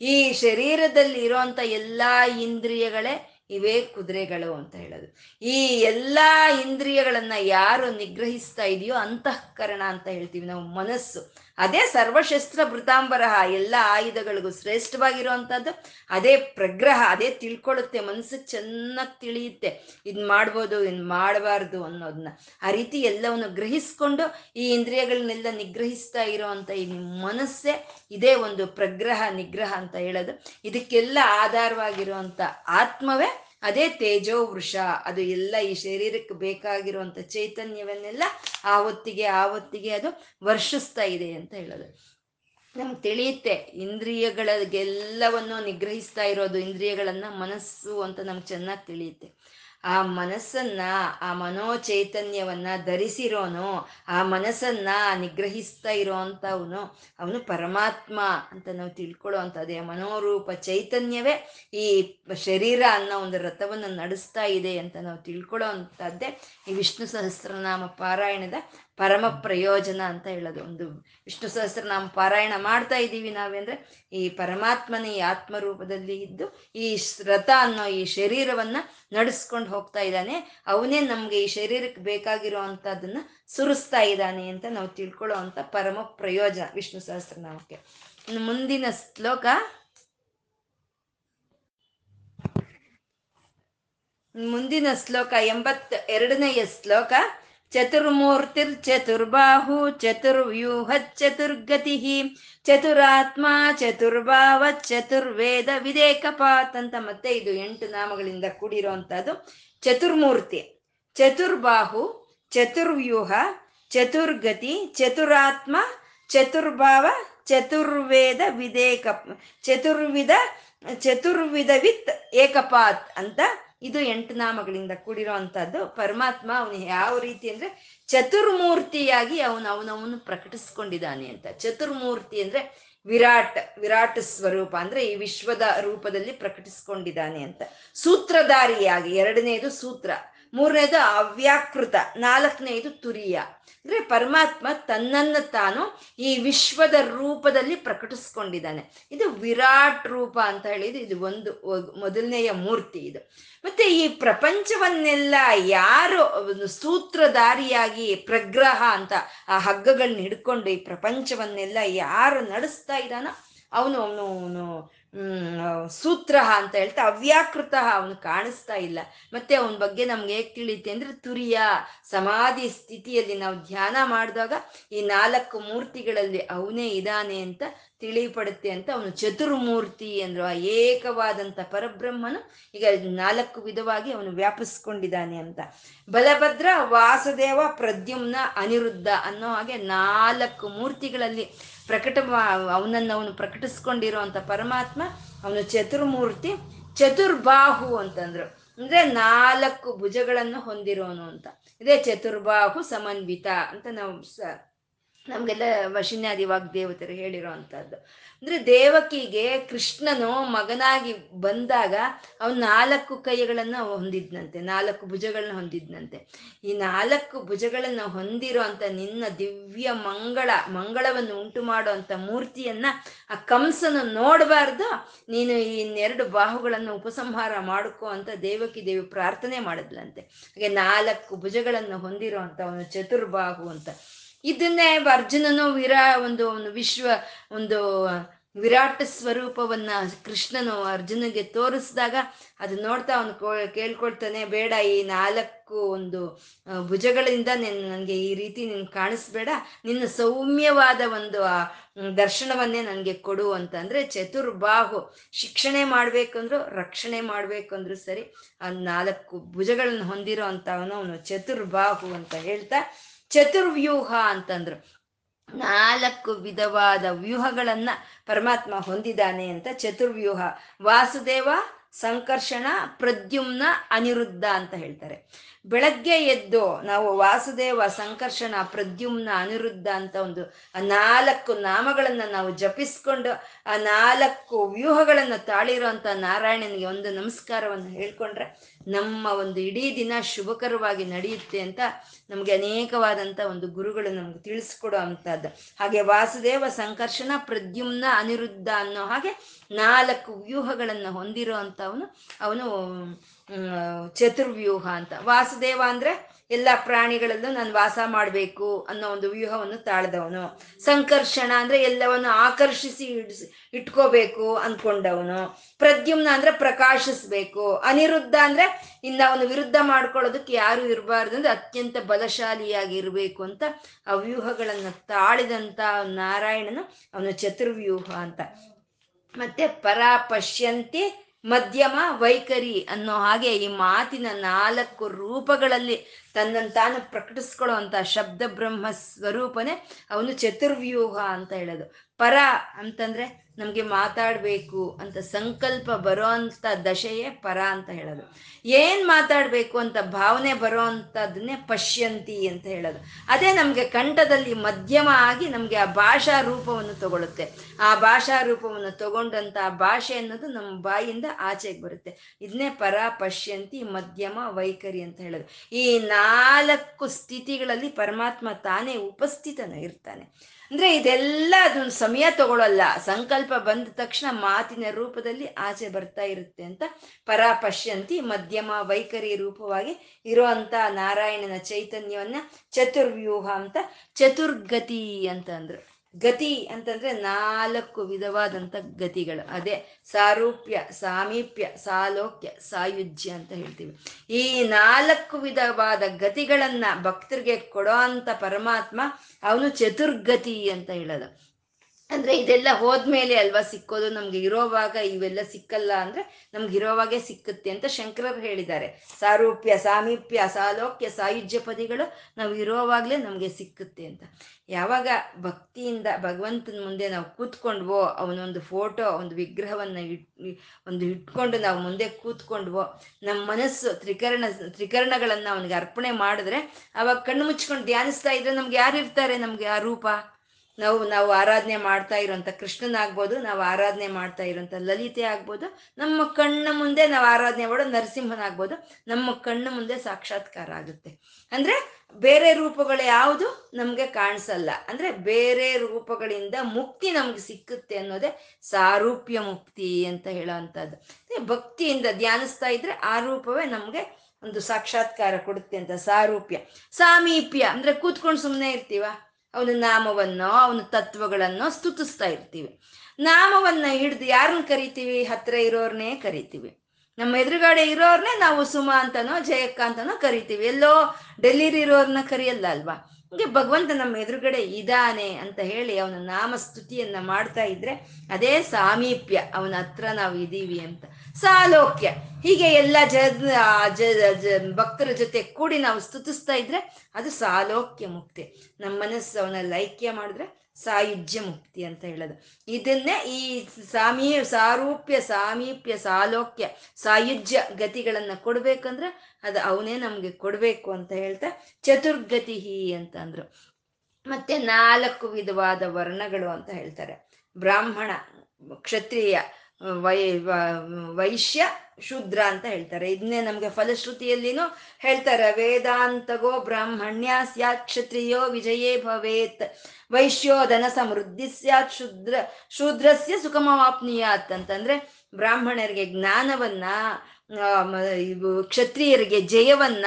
ಈ ಶರೀರದಲ್ಲಿ ಇರೋಂಥ ಎಲ್ಲಾ ಇಂದ್ರಿಯಗಳೇ ಇವೇ ಕುದುರೆಗಳು ಅಂತ ಹೇಳೋದು. ಈ ಎಲ್ಲಾ ಇಂದ್ರಿಯಗಳನ್ನ ಯಾರು ನಿಗ್ರಹಿಸ್ತಾ ಇದೆಯೋ ಅಂತಃಕರಣ ಅಂತ ಹೇಳ್ತೀವಿ ನಾವು ಮನಸ್ಸು. ಅದೇ ಸರ್ವಶಸ್ತ್ರ ಭೃತಾಂಬರಹ ಎಲ್ಲ ಆಯುಧಗಳಿಗೂ ಶ್ರೇಷ್ಠವಾಗಿರುವಂಥದ್ದು ಅದೇ ಪ್ರಗ್ರಹ, ಅದೇ ತಿಳ್ಕೊಳ್ಳುತ್ತೆ ಮನಸ್ಸು ಚೆನ್ನಾಗಿ ತಿಳಿಯುತ್ತೆ. ಇದ್ ಮಾಡ್ಬೋದು ಇನ್ ಮಾಡಬಾರ್ದು ಅನ್ನೋದನ್ನ ಆ ರೀತಿ ಎಲ್ಲವನ್ನು ಗ್ರಹಿಸ್ಕೊಂಡು, ಈ ಇಂದ್ರಿಯಗಳನ್ನೆಲ್ಲ ನಿಗ್ರಹಿಸ್ತಾ ಇರುವಂತ ಈ ಮನಸ್ಸೇ ಇದೇ ಒಂದು ಪ್ರಗ್ರಹ, ನಿಗ್ರಹ ಅಂತ ಹೇಳೋದು. ಇದಕ್ಕೆಲ್ಲ ಆಧಾರವಾಗಿರುವಂಥ ಆತ್ಮವೇ ಅದೇ ತೇಜೋ ವೃಷ. ಅದು ಎಲ್ಲ ಈ ಶರೀರಕ್ಕೆ ಬೇಕಾಗಿರುವಂತ ಚೈತನ್ಯವನ್ನೆಲ್ಲ ಆ ಹೊತ್ತಿಗೆ ಆ ಹೊತ್ತಿಗೆ ಅದು ವರ್ಷಿಸ್ತಾ ಇದೆ ಅಂತ ಹೇಳೋದು. ನಮ್ಗೆ ತಿಳಿಯುತ್ತೆ, ಇಂದ್ರಿಯಗಳಿಗೆಲ್ಲವನ್ನು ನಿಗ್ರಹಿಸ್ತಾ ಇರೋದು, ಇಂದ್ರಿಯಗಳನ್ನ ಮನಸ್ಸು ಅಂತ ನಮ್ಗೆ ಚೆನ್ನಾಗಿ ತಿಳಿಯುತ್ತೆ. ಆ ಮನಸ್ಸನ್ನ, ಆ ಮನೋಚೈತನ್ಯವನ್ನ ಧರಿಸಿರೋನು, ಆ ಮನಸ್ಸನ್ನ ನಿಗ್ರಹಿಸ್ತಾ ಇರೋವಂಥವನು ಅವನು ಪರಮಾತ್ಮ ಅಂತ ನಾವು ತಿಳ್ಕೊಳ್ಳೋ ಅಂಥದ್ದೇ ಮನೋರೂಪ ಚೈತನ್ಯವೇ ಈ ಶರೀರ ಅನ್ನೋ ಒಂದು ರಥವನ್ನು ನಡೆಸ್ತಾ ಇದೆ ಅಂತ ನಾವು ತಿಳ್ಕೊಳ್ಳೋ ಅಂಥದ್ದೇ ಈ ವಿಷ್ಣು ಸಹಸ್ರನಾಮ ಪಾರಾಯಣದ ಪರಮ ಪ್ರಯೋಜನ ಅಂತ ಹೇಳೋದು. ಒಂದು ವಿಷ್ಣು ಸಹಸ್ರನಾಮ ಪಾರಾಯಣ ಮಾಡ್ತಾ ಇದ್ದೀವಿ ನಾವೇಂದ್ರೆ ಈ ಪರಮಾತ್ಮನ ಈ ಆತ್ಮರೂಪದಲ್ಲಿ ಇದ್ದು, ಈ ರಥ ಅನ್ನೋ ಈ ಶರೀರವನ್ನ ನಡೆಸ್ಕೊಂಡು ಹೋಗ್ತಾ ಇದ್ದಾನೆ. ಅವನೇ ನಮ್ಗೆ ಈ ಶರೀರಕ್ಕೆ ಬೇಕಾಗಿರೋ ಅಂಥದ್ದನ್ನ ಸುರಿಸ್ತಾ ಇದ್ದಾನೆ ಅಂತ ನಾವು ತಿಳ್ಕೊಳ್ಳೋ ಅಂತ ಪರಮ ಪ್ರಯೋಜನ ವಿಷ್ಣು ಸಹಸ್ರನಾಮಕ್ಕೆ. ನಾಮಕ್ಕೆ ಮುಂದಿನ ಶ್ಲೋಕ. ಮುಂದಿನ ಶ್ಲೋಕ ಎಂಬತ್ತ ಎರಡನೆಯ ಶ್ಲೋಕ. ಚತುರ್ಮೂರ್ತಿರ್ ಚತುರ್ಬಾಹು ಚತುರ್ವ್ಯೂಹ ಚತುರ್ಗತಿ ಚತುರಾತ್ಮ ಚತುರ್ಭಾವ ಚತುರ್ವೇದ ವಿದೇಕಪಾತ್ ಅಂತ ಮತ್ತೆ ಇದು ಎಂಟು ನಾಮಗಳಿಂದ ಕೂಡಿರುವಂತಹದ್ದು ಚತುರ್ಮೂರ್ತಿ, ಚತುರ್ಬಾಹು, ಚತುರ್ವ್ಯೂಹ, ಚತುರ್ಗತಿ, ಚತುರಾತ್ಮ, ಚತುರ್ಭಾವ, ಚತುರ್ವೇದ ವಿದೇಕ, ಚತುರ್ವಿಧ ಚತುರ್ವಿಧ ವಿತ್ ಏಕಪಾತ್ ಅಂತ ಇದು ಎಂಟು ನಾಮಗಳಿಂದ ಕೂಡಿರೋ ಪರಮಾತ್ಮ ಅವನು ಯಾವ ರೀತಿ ಅಂದ್ರೆ ಚತುರ್ಮೂರ್ತಿಯಾಗಿ ಅವನು ಅವನವನು ಪ್ರಕಟಿಸ್ಕೊಂಡಿದ್ದಾನೆ ಅಂತ. ಚತುರ್ಮೂರ್ತಿ ಅಂದ್ರೆ ವಿರಾಟ್ ವಿರಾಟ್ ಸ್ವರೂಪ ಅಂದ್ರೆ ಈ ವಿಶ್ವದ ರೂಪದಲ್ಲಿ ಪ್ರಕಟಿಸ್ಕೊಂಡಿದ್ದಾನೆ ಅಂತ. ಸೂತ್ರಧಾರಿಯಾಗಿ, ಎರಡನೇದು ಸೂತ್ರ. ಮೂರನೇದು ಅವ್ಯಾಕೃತ, ನಾಲ್ಕನೇದು ತುರಿಯ. ಅಂದ್ರೆ ಪರಮಾತ್ಮ ತನ್ನನ್ನು ತಾನು ಈ ವಿಶ್ವದ ರೂಪದಲ್ಲಿ ಪ್ರಕಟಿಸ್ಕೊಂಡಿದ್ದಾನೆ. ಇದು ವಿರಾಟ್ ರೂಪ ಅಂತ ಹೇಳಿದ್ದು ಇದು ಒಂದು ಮೊದಲನೆಯ ಮೂರ್ತಿ ಇದು. ಮತ್ತೆ ಈ ಪ್ರಪಂಚವನ್ನೆಲ್ಲ ಯಾರು ಸೂತ್ರಧಾರಿಯಾಗಿ ಪ್ರಗ್ರಹ ಅಂತ ಆ ಹಗ್ಗಗಳನ್ನ ಹಿಡ್ಕೊಂಡು ಈ ಪ್ರಪಂಚವನ್ನೆಲ್ಲ ಯಾರು ನಡೆಸ್ತಾ ಇದ್ದಾನೋ ಅವನು ಅವನು ಸೂತ್ರ ಅಂತ ಹೇಳ್ತಾ ಅವ್ಯಾಕೃತ ಅವನು ಕಾಣಿಸ್ತಾ ಇಲ್ಲ. ಮತ್ತೆ ಅವನ ಬಗ್ಗೆ ನಮ್ಗೆ ಹೇಗೆ ತಿಳಿಯುತ್ತೆ ಅಂದ್ರೆ ತುರಿಯ ಸಮಾಧಿ ಸ್ಥಿತಿಯಲ್ಲಿ ನಾವು ಧ್ಯಾನ ಮಾಡಿದಾಗ ಈ ನಾಲ್ಕು ಮೂರ್ತಿಗಳಲ್ಲಿ ಅವನೇ ಇದ್ದಾನೆ ಅಂತ ತಿಳಿಪಡುತ್ತೆ ಅಂತ ಅವನು ಚತುರ್ಮೂರ್ತಿ ಅಂದ್ರು ಆ ಏಕವಾದಂಥ ಪರಬ್ರಹ್ಮನು ಈಗ ನಾಲ್ಕು ವಿಧವಾಗಿ ಅವನು ವ್ಯಾಪಿಸ್ಕೊಂಡಿದ್ದಾನೆ ಅಂತ. ಬಲಭದ್ರ ವಾಸುದೇವ ಪ್ರದ್ಯುಮ್ನ ಅನಿರುದ್ಧ ಅನ್ನೋ ಹಾಗೆ ನಾಲ್ಕು ಮೂರ್ತಿಗಳಲ್ಲಿ ಪ್ರಕಟ ಅವನನ್ನು ಅವನು ಪ್ರಕಟಿಸ್ಕೊಂಡಿರೋ ಅಂತ ಪರಮಾತ್ಮ ಅವನು ಚತುರ್ಮೂರ್ತಿ, ಚತುರ್ಬಾಹು ಅಂತಂದ್ರು. ಅಂದ್ರೆ ನಾಲ್ಕು ಭುಜಗಳನ್ನು ಹೊಂದಿರೋನು ಅಂತ. ಇದೇ ಚತುರ್ಬಾಹು ಸಮನ್ವಿತ ಅಂತ ನಾವು ನಮಗೆಲ್ಲ ವಶಿನ್ಯಾದಿ ವಾಗ್ದೇವತರು ಹೇಳಿರೋ ಅಂಥದ್ದು ಅಂದ್ರೆ ದೇವಕಿಗೆ ಕೃಷ್ಣನು ಮಗನಾಗಿ ಬಂದಾಗ ಅವನು ನಾಲ್ಕು ಕೈಗಳನ್ನು ಹೊಂದಿದ್ನಂತೆ, ನಾಲ್ಕು ಭುಜಗಳನ್ನ ಹೊಂದಿದ್ನಂತೆ. ಈ ನಾಲ್ಕು ಭುಜಗಳನ್ನು ಹೊಂದಿರೋ ಅಂಥ ನಿನ್ನ ದಿವ್ಯ ಮಂಗಳ, ಮಂಗಳವನ್ನು ಉಂಟು ಮಾಡೋ ಮೂರ್ತಿಯನ್ನು ಆ ಕಂಸನು ನೋಡಬಾರ್ದು, ನೀನು ಈ ಇನ್ನೆರಡು ಬಾಹುಗಳನ್ನು ಉಪಸಂಹಾರ ಮಾಡ್ಕೋ ಅಂತ ದೇವಕಿ ದೇವಿ ಪ್ರಾರ್ಥನೆ ಮಾಡಿದ್ಲಂತೆ. ಹಾಗೆ ನಾಲ್ಕು ಭುಜಗಳನ್ನು ಹೊಂದಿರೋ ಒಂದು ಚತುರ್ಬಾಹು ಅಂತ. ಇದನ್ನೇ ಅರ್ಜುನನು ವಿರಾ ಒಂದು ಒಂದು ವಿಶ್ವ ಒಂದು ವಿರಾಟ ಸ್ವರೂಪವನ್ನ ಕೃಷ್ಣನು ಅರ್ಜುನಿಗೆ ತೋರಿಸಿದಾಗ ಅದು ನೋಡ್ತಾ ಅವನು ಕೇಳ್ಕೊಳ್ತಾನೆ, ಬೇಡ, ಈ ನಾಲ್ಕು ಒಂದು ಭುಜಗಳಿಂದ ನಿನ್, ನನಗೆ ಈ ರೀತಿ ನೀನು ಕಾಣಿಸ್ಬೇಡ. ನಿನ್ನ ಸೌಮ್ಯವಾದ ಒಂದು, ಆ ದರ್ಶನವನ್ನೇ ನನಗೆ ಕೊಡು ಅಂತ ಅಂದ್ರೆ ಚತುರ್ಬಾಹು. ಶಿಕ್ಷಣೆ ಮಾಡ್ಬೇಕಂದ್ರು, ರಕ್ಷಣೆ ಮಾಡ್ಬೇಕಂದ್ರು ಸರಿ. ಆ ನಾಲ್ಕು ಭುಜಗಳನ್ನು ಹೊಂದಿರೋ ಅವನು ಚತುರ್ಬಾಹು ಅಂತ ಹೇಳ್ತಾ ಚತುರ್ವ್ಯೂಹ ಅಂತಂದ್ರು. ನಾಲ್ಕು ವಿಧವಾದ ವ್ಯೂಹಗಳನ್ನ ಪರಮಾತ್ಮ ಹೊಂದಿದ್ದಾನೆ ಅಂತ ಚತುರ್ವ್ಯೂಹ. ವಾಸುದೇವ, ಸಂಕರ್ಷಣ, ಪ್ರದ್ಯುಮ್ನ, ಅನಿರುದ್ಧ ಅಂತ ಹೇಳ್ತಾರೆ. ಬೆಳಗ್ಗೆ ಎದ್ದು ನಾವು ವಾಸುದೇವ, ಸಂಕರ್ಷಣ, ಪ್ರದ್ಯುಮ್ನ, ಅನಿರುದ್ಧ ಅಂತ ಒಂದು ಆ ನಾಲ್ಕು ನಾಮಗಳನ್ನು ನಾವು ಜಪಿಸ್ಕೊಂಡು ಆ ನಾಲ್ಕು ವ್ಯೂಹಗಳನ್ನು ತಾಳಿರೋ ಅಂತ ನಾರಾಯಣನಿಗೆ ಒಂದು ನಮಸ್ಕಾರವನ್ನು ಹೇಳ್ಕೊಂಡ್ರೆ ನಮ್ಮ ಒಂದು ಇಡೀ ದಿನ ಶುಭಕರವಾಗಿ ನಡೆಯುತ್ತೆ ಅಂತ ನಮಗೆ ಅನೇಕವಾದಂಥ ಒಂದು ಗುರುಗಳು ನಮ್ಗೆ ತಿಳಿಸ್ಕೊಡೋ ಅಂಥದ್ದು ಹಾಗೆ ವಾಸುದೇವ, ಸಂಕರ್ಷಣ, ಪ್ರದ್ಯುಮ್ನ, ಅನಿರುದ್ಧ ಅನ್ನೋ ಹಾಗೆ ನಾಲ್ಕು ವ್ಯೂಹಗಳನ್ನು ಹೊಂದಿರೋ ಅಂಥವನು ಅವನು ಚತುರ್ವ್ಯೂಹ ಅಂತ. ವಾಸುದೇವ ಅಂದ್ರೆ ಎಲ್ಲ ಪ್ರಾಣಿಗಳಲ್ಲೂ ನಾನು ವಾಸ ಮಾಡಬೇಕು ಅನ್ನೋ ಒಂದು ವ್ಯೂಹವನ್ನು ತಾಳ್ದವನು. ಸಂಕರ್ಷಣ ಅಂದ್ರೆ ಎಲ್ಲವನ್ನು ಆಕರ್ಷಿಸಿ ಇಡ್ಸಿ, ಇಟ್ಕೋಬೇಕು ಅನ್ಕೊಂಡವನು. ಪ್ರದ್ಯುಮ್ನ ಅಂದ್ರೆ ಪ್ರಕಾಶಿಸ್ಬೇಕು. ಅನಿರುದ್ಧ ಅಂದ್ರೆ ಇನ್ನು ಅವನು ವಿರುದ್ಧ ಮಾಡ್ಕೊಳ್ಳೋದಕ್ಕೆ ಯಾರು ಇರಬಾರ್ದು ಅಂದ್ರೆ ಅತ್ಯಂತ ಬಲಶಾಲಿಯಾಗಿ ಇರಬೇಕು ಅಂತ ಆ ವ್ಯೂಹಗಳನ್ನ ತಾಳಿದಂತ ನಾರಾಯಣನು ಅವನು ಚತುರ್ವ್ಯೂಹ ಅಂತ. ಮತ್ತೆ ಪರ ಪಶ್ಯಂತಿ ಮಧ್ಯಮ ವೈಖರಿ ಅನ್ನೋ ಹಾಗೆ ಈ ಮಾತಿನ ನಾಲ್ಕು ರೂಪಗಳಲ್ಲಿ ತನ್ನನ್ನು ತಾನು ಪ್ರಕಟಿಸ್ಕೊಳ್ಳೋ ಅಂತ ಶಬ್ದ ಬ್ರಹ್ಮ ಸ್ವರೂಪನೇ ಅವನು ಚತುರ್ವ್ಯೂಹ ಅಂತ ಹೇಳೋದು. ಪರ ಅಂತಂದ್ರೆ ನಮಗೆ ಮಾತಾಡಬೇಕು ಅಂತ ಸಂಕಲ್ಪ ಬರೋ ಅಂತ ದಶೆಯೇ ಪರ ಅಂತ ಹೇಳೋದು. ಏನು ಮಾತಾಡಬೇಕು ಅಂತ ಭಾವನೆ ಬರೋ ಅಂಥದ್ದನ್ನೇ ಪಶ್ಯಂತಿ ಅಂತ ಹೇಳೋದು. ಅದೇ ನಮಗೆ ಕಂಠದಲ್ಲಿ ಮಧ್ಯಮ ಆಗಿ ನಮಗೆ ಆ ಭಾಷಾ ರೂಪವನ್ನು ತಗೊಳುತ್ತೆ ಆ ಭಾಷಾ ರೂಪವನ್ನು ತಗೊಂಡಂತ ಭಾಷೆ ಅನ್ನೋದು ನಮ್ಮ ಬಾಯಿಂದ ಆಚೆಗೆ ಬರುತ್ತೆ. ಇದನ್ನೇ ಪರ, ಪಶ್ಯಂತಿ, ಮಧ್ಯಮ, ವೈಖರಿ ಅಂತ ಹೇಳೋದು. ಈ ನಾಲ್ಕು ಸ್ಥಿತಿಗಳಲ್ಲಿ ಪರಮಾತ್ಮ ತಾನೇ ಉಪಸ್ಥಿತನ ಇರ್ತಾನೆ ಅಂದ್ರೆ ಇದೆಲ್ಲ ಅದೊಂದು ಸಮಯ ತಗೊಳ್ಳಲ್ಲ ಸಂಕಲ್ಪ ಬಂದ ತಕ್ಷಣ ಮಾತಿನ ರೂಪದಲ್ಲಿ ಆಚೆ ಬರ್ತಾ ಇರುತ್ತೆ ಅಂತ ಪರಾಪಶ್ಯಂತಿ ಮಧ್ಯಮ ವೈಖರಿ ರೂಪವಾಗಿ ಇರುವಂತ ನಾರಾಯಣನ ಚೈತನ್ಯವನ್ನ ಚತುರ್ವ್ಯೂಹ ಅಂತ ಚತುರ್ಗತಿ ಅಂತ ಅಂದ್ರು. ಗತಿ ಅಂತಂದ್ರೆ ನಾಲ್ಕು ವಿಧವಾದಂಥ ಗತಿಗಳು. ಅದೇ ಸಾರೂಪ್ಯ, ಸಾಮೀಪ್ಯ, ಸಾಲೋಕ್ಯ, ಸಾಯುಜ್ಯ ಅಂತ ಹೇಳ್ತೀವಿ. ಈ ನಾಲ್ಕು ವಿಧವಾದ ಗತಿಗಳನ್ನ ಭಕ್ತರಿಗೆ ಕೊಡೋ ಅಂತ ಪರಮಾತ್ಮ ಅವನು ಚತುರ್ಗತಿ ಅಂತ ಹೇಳೋದು. ಅಂದ್ರೆ ಇದೆಲ್ಲ ಹೋದ್ಮೇಲೆ ಅಲ್ವಾ ಸಿಕ್ಕೋದು? ನಮ್ಗೆ ಇರೋವಾಗ ಇವೆಲ್ಲ ಸಿಕ್ಕಲ್ಲ ಅಂದ್ರೆ ನಮ್ಗೆ ಇರೋವಾಗೆ ಸಿಕ್ಕುತ್ತೆ ಅಂತ ಶಂಕರರು ಹೇಳಿದ್ದಾರೆ. ಸಾರೂಪ್ಯ, ಸಾಮೀಪ್ಯ, ಸಾಲೋಕ್ಯ, ಸಾಯುಜ್ಯ ಪದಿಗಳು ನಾವು ಇರೋವಾಗ್ಲೇ ನಮ್ಗೆ ಸಿಕ್ಕುತ್ತೆ ಅಂತ. ಯಾವಾಗ ಭಕ್ತಿಯಿಂದ ಭಗವಂತನ ಮುಂದೆ ನಾವು ಕೂತ್ಕೊಂಡ್ವೋ, ಅವನೊಂದು ಫೋಟೋ, ಒಂದು ವಿಗ್ರಹವನ್ನ ಇಟ್, ಒಂದು ಇಟ್ಕೊಂಡು ನಾವು ಮುಂದೆ ಕೂತ್ಕೊಂಡ್ವೋ, ನಮ್ಮ ಮನಸ್ಸು ತ್ರಿಕರಣ, ತ್ರಿಕರಣಗಳನ್ನ ಅವನಿಗೆ ಅರ್ಪಣೆ ಮಾಡಿದ್ರೆ, ಅವಾಗ ಕಣ್ಣು ಮುಚ್ಕೊಂಡು ಧ್ಯಾನಿಸ್ತಾ ಇದ್ರೆ ನಮ್ಗೆ ಯಾರು ಇರ್ತಾರೆ ನಮ್ಗೆ ಆ ರೂಪ? ನಾವು ನಾವು ಆರಾಧನೆ ಮಾಡ್ತಾ ಇರೋಂಥ ಕೃಷ್ಣನಾಗ್ಬೋದು, ನಾವು ಆರಾಧನೆ ಮಾಡ್ತಾ ಇರೋಂಥ ಲಲಿತೆ ಆಗ್ಬೋದು, ನಮ್ಮ ಕಣ್ಣ ಮುಂದೆ ನಾವು ಆರಾಧನೆ ಮಾಡೋ ನರಸಿಂಹನಾಗ್ಬೋದು, ನಮ್ಮ ಕಣ್ಣ ಮುಂದೆ ಸಾಕ್ಷಾತ್ಕಾರ ಆಗುತ್ತೆ. ಅಂದ್ರೆ ಬೇರೆ ರೂಪಗಳು ಯಾವುದು ನಮಗೆ ಕಾಣಿಸಲ್ಲ. ಅಂದ್ರೆ ಬೇರೆ ರೂಪಗಳಿಂದ ಮುಕ್ತಿ ನಮ್ಗೆ ಸಿಕ್ಕುತ್ತೆ ಅನ್ನೋದೇ ಸಾರೂಪ್ಯ ಮುಕ್ತಿ ಅಂತ ಹೇಳೋವಂಥದ್ದು ಭಕ್ತಿಯಿಂದ ಧ್ಯಾನಿಸ್ತಾ ಇದ್ರೆ ಆ ರೂಪವೇ ನಮಗೆ ಒಂದು ಸಾಕ್ಷಾತ್ಕಾರ ಕೊಡುತ್ತೆ ಅಂತ ಸಾರೂಪ್ಯ. ಸಾಮೀಪ್ಯ. ಅಂದ್ರೆ ಕೂತ್ಕೊಂಡು ಸುಮ್ಮನೆ ಇರ್ತೀವ? ಅವನ ನಾಮವನ್ನೋ, ಅವನ ತತ್ವಗಳನ್ನೋ ಸ್ತುತಿಸ್ತಾ ಇರ್ತೀವಿ. ನಾಮವನ್ನ ಹಿಡ್ದು ಯಾರನ್ನ ಕರಿತೀವಿ? ಹತ್ರ ಇರೋರ್ನೇ ಕರಿತೀವಿ. ನಮ್ಮ ಎದುರುಗಡೆ ಇರೋರ್ನೇ ನಾವು ಸುಮ ಅಂತನೋ, ಜಯಕ್ಕ ಅಂತನೋ ಕರಿತೀವಿ. ಎಲ್ಲೋ ಡೆಲ್ಲಿಲಿ ಇರೋರ್ನ ಕರಿಯಲ್ಲ ಅಲ್ವಾ? ಹೀಗೆ ಭಗವಂತ ನಮ್ಮ ಎದುರುಗಡೆ ಇದಾನೆ ಅಂತ ಹೇಳಿ ಅವನ ನಾಮ ಸ್ತುತಿಯನ್ನ ಮಾಡ್ತಾ ಇದ್ರೆ, ಅದೇ ಸಾಮೀಪ್ಯ. ಅವನ ಹತ್ರ ನಾವು ಇದ್ದೀವಿ ಅಂತ. ಸಾಲೋಕ್ಯ. ಹೀಗೆ ಎಲ್ಲ ಜ ಭಕ್ತರ ಜೊತೆ ಕೂಡಿ ನಾವು ಸ್ತುತಿಸ್ತಾ ಇದ್ರೆ ಅದು ಸಾಲೋಕ್ಯ ಮುಕ್ತಿ. ನಮ್ಮ ಮನಸ್ಸು ಅವನ ಲೈಕ್ಯ ಮಾಡಿದ್ರೆ ಸಾಯುಜ್ಯ ಮುಕ್ತಿ ಅಂತ ಹೇಳೋದು. ಇದನ್ನೇ ಈ ಸಾಮೀ, ಸಾರೂಪ್ಯ, ಸಾಮೀಪ್ಯ, ಸಾಲೋಕ್ಯ, ಸಾಯುಜ್ಯ ಗತಿಗಳನ್ನ ಕೊಡ್ಬೇಕಂದ್ರೆ ಅದು ಅವನೇ ನಮಗೆ ಕೊಡಬೇಕು ಅಂತ ಹೇಳ್ತಾ ಚತುರ್ಗತಿ ಅಂತ ಅಂದ್ರು ಮತ್ತೆ ನಾಲ್ಕು ವಿಧವಾದ ವರ್ಣಗಳು ಅಂತ ಹೇಳ್ತಾರೆ. ಬ್ರಾಹ್ಮಣ, ಕ್ಷತ್ರಿಯ ವೈ ವೈಶ್ಯ ಶೂದ್ರ ಅಂತ ಹೇಳ್ತಾರೆ. ಇದನ್ನೇ ನಮ್ಗೆ ಫಲಶ್ರುತಿಯಲ್ಲಿನೂ ಹೇಳ್ತಾರೆ, ವೇದಾಂತಗೋ ಬ್ರಾಹ್ಮಣ್ಯ ಸ್ಯಾತ್ ಕ್ಷತ್ರಿಯೋ ವಿಜಯೇ ಭವೇತ್. ವೈಶ್ಯೋ ಧನ ಸಮೃದ್ಧಿ ಸ್ಯಾತ್ ಶೂದ್ರ, ಶೂದ್ರಸ್ಯ ಸುಖಮವಾಪ್ನೀಯಾತ್. ಅಂತಂದ್ರೆ ಬ್ರಾಹ್ಮಣರಿಗೆ ಜ್ಞಾನವನ್ನ ಕ್ಷತ್ರಿಯರಿಗೆ ಜಯವನ್ನ,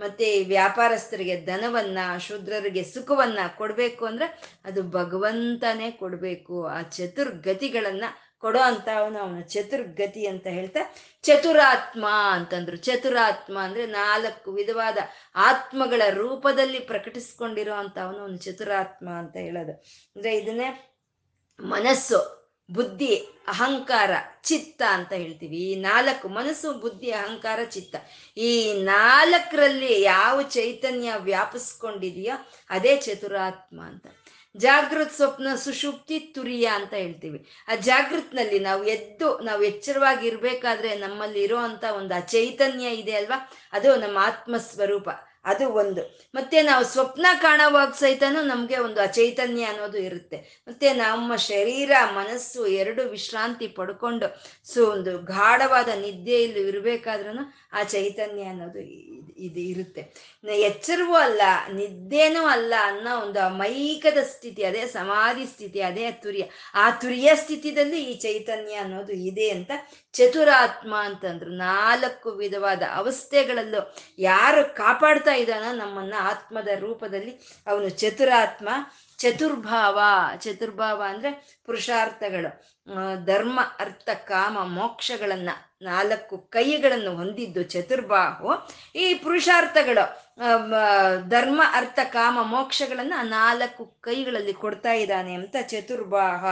ಮತ್ತೆ ವ್ಯಾಪಾರಸ್ಥರಿಗೆ ಧನವನ್ನ, ಶೂದ್ರರಿಗೆ ಸುಖವನ್ನ ಕೊಡ್ಬೇಕು ಅಂದ್ರೆ ಅದು ಭಗವಂತನೇ ಕೊಡ್ಬೇಕು. ಆ ಚತುರ್ಗತಿಗಳನ್ನ ಕೊಡೋ ಅಂತ ಅವನು ಅವನ ಚತುರ್ಗತಿ ಅಂತ ಹೇಳ್ತಾ, ಚತುರಾತ್ಮ ಅಂತಂದ್ರು. ಚತುರಾತ್ಮ ಅಂದ್ರೆ ನಾಲ್ಕು ವಿಧವಾದ ಆತ್ಮಗಳ ರೂಪದಲ್ಲಿ ಪ್ರಕಟಿಸ್ಕೊಂಡಿರೋ ಅಂತ ಅವನು ಅವನು ಚತುರಾತ್ಮ ಅಂತ ಹೇಳೋದು. ಅಂದ್ರೆ ಇದನ್ನೇ ಮನಸ್ಸು, ಬುದ್ಧಿ, ಅಹಂಕಾರ, ಚಿತ್ತ ಅಂತ ಹೇಳ್ತೀವಿ. ಈ ನಾಲ್ಕು ಮನಸ್ಸು, ಬುದ್ಧಿ, ಅಹಂಕಾರ, ಚಿತ್ತ. ಈ ನಾಲ್ಕರಲ್ಲಿ ಯಾವ ಚೈತನ್ಯ ವ್ಯಾಪಿಸ್ಕೊಂಡಿದೆಯೋ ಅದೇ ಚತುರಾತ್ಮ ಅಂತ. ಜಾಗೃತ್ ಸ್ವಪ್ನ ಸುಷುಪ್ತಿ ತುರಿಯ ಅಂತ ಹೇಳ್ತೀವಿ. ಆ ಜಾಗೃತ್ನಲ್ಲಿ ನಾವು ಎದ್ದು, ನಾವು ಎಚ್ಚರವಾಗಿ ಇರ್ಬೇಕಾದ್ರೆ ನಮ್ಮಲ್ಲಿ ಇರೋ ಒಂದು ಆ ಚೈತನ್ಯ ಇದೆ ಅಲ್ವಾ? ಅದು ನಮ್ಮ ಆತ್ಮ ಸ್ವರೂಪ ಅದು ಒಂದು. ಮತ್ತೆ ನಾವು ಸ್ವಪ್ನ ಕಾಣುವಾಗ ಸಹಿತನೂ ನಮಗೆ ಒಂದು ಅಚೈತನ್ಯ ಅನ್ನೋದು ಇರುತ್ತೆ. ಮತ್ತೆ ನಮ್ಮ ಶರೀರ, ಮನಸ್ಸು ಎರಡು ವಿಶ್ರಾಂತಿ ಪಡ್ಕೊಂಡು ಸೊ ಒಂದು ಗಾಢವಾದ ನಿದ್ದೆಯಲ್ಲಿ ಇರಬೇಕಾದ್ರೂ ಆ ಚೈತನ್ಯ ಅನ್ನೋದು ಇದು ಇರುತ್ತೆ. ಎಚ್ಚರವೂ ಅಲ್ಲ, ನಿದ್ದೆನೂ ಅಲ್ಲ ಅನ್ನೋ ಒಂದು ಮೈಕದ ಸ್ಥಿತಿ, ಅದೇ ಸಮಾಧಿ ಸ್ಥಿತಿ, ಅದೇ ತುರಿಯ. ಆ ತುರಿಯ ಸ್ಥಿತಿದಲ್ಲಿ ಈ ಚೈತನ್ಯ ಅನ್ನೋದು ಇದೆ ಅಂತ ಚತುರಾತ್ಮ ಅಂತಂದ್ರು. ನಾಲ್ಕು ವಿಧವಾದ ಅವಸ್ಥೆಗಳಲ್ಲೂ ಯಾರು ಕಾಪಾಡ್ತಾ ಇದ್ದಾನೋ ನಮ್ಮನ್ನ ಆತ್ಮದ ರೂಪದಲ್ಲಿ ಅವನು ಚತುರಾತ್ಮ, ಚತುರ್ಭಾವ. ಚತುರ್ಭಾವ ಅಂದ್ರೆ ಪುರುಷಾರ್ಥಗಳು. ಧರ್ಮ, ಅರ್ಥ, ಕಾಮ, ಮೋಕ್ಷಗಳನ್ನ ನಾಲ್ಕು ಕೈಗಳನ್ನು ಹೊಂದಿದ್ದು ಚತುರ್ಬಾಹು. ಈ ಪುರುಷಾರ್ಥಗಳು ಧರ್ಮ, ಅರ್ಥ, ಕಾಮ, ಮೋಕ್ಷಗಳನ್ನ ನಾಲ್ಕು ಕೈಗಳಲ್ಲಿ ಕೊಡ್ತಾ ಇದ್ದಾನೆ ಅಂತ ಚತುರ್ಬಾಹ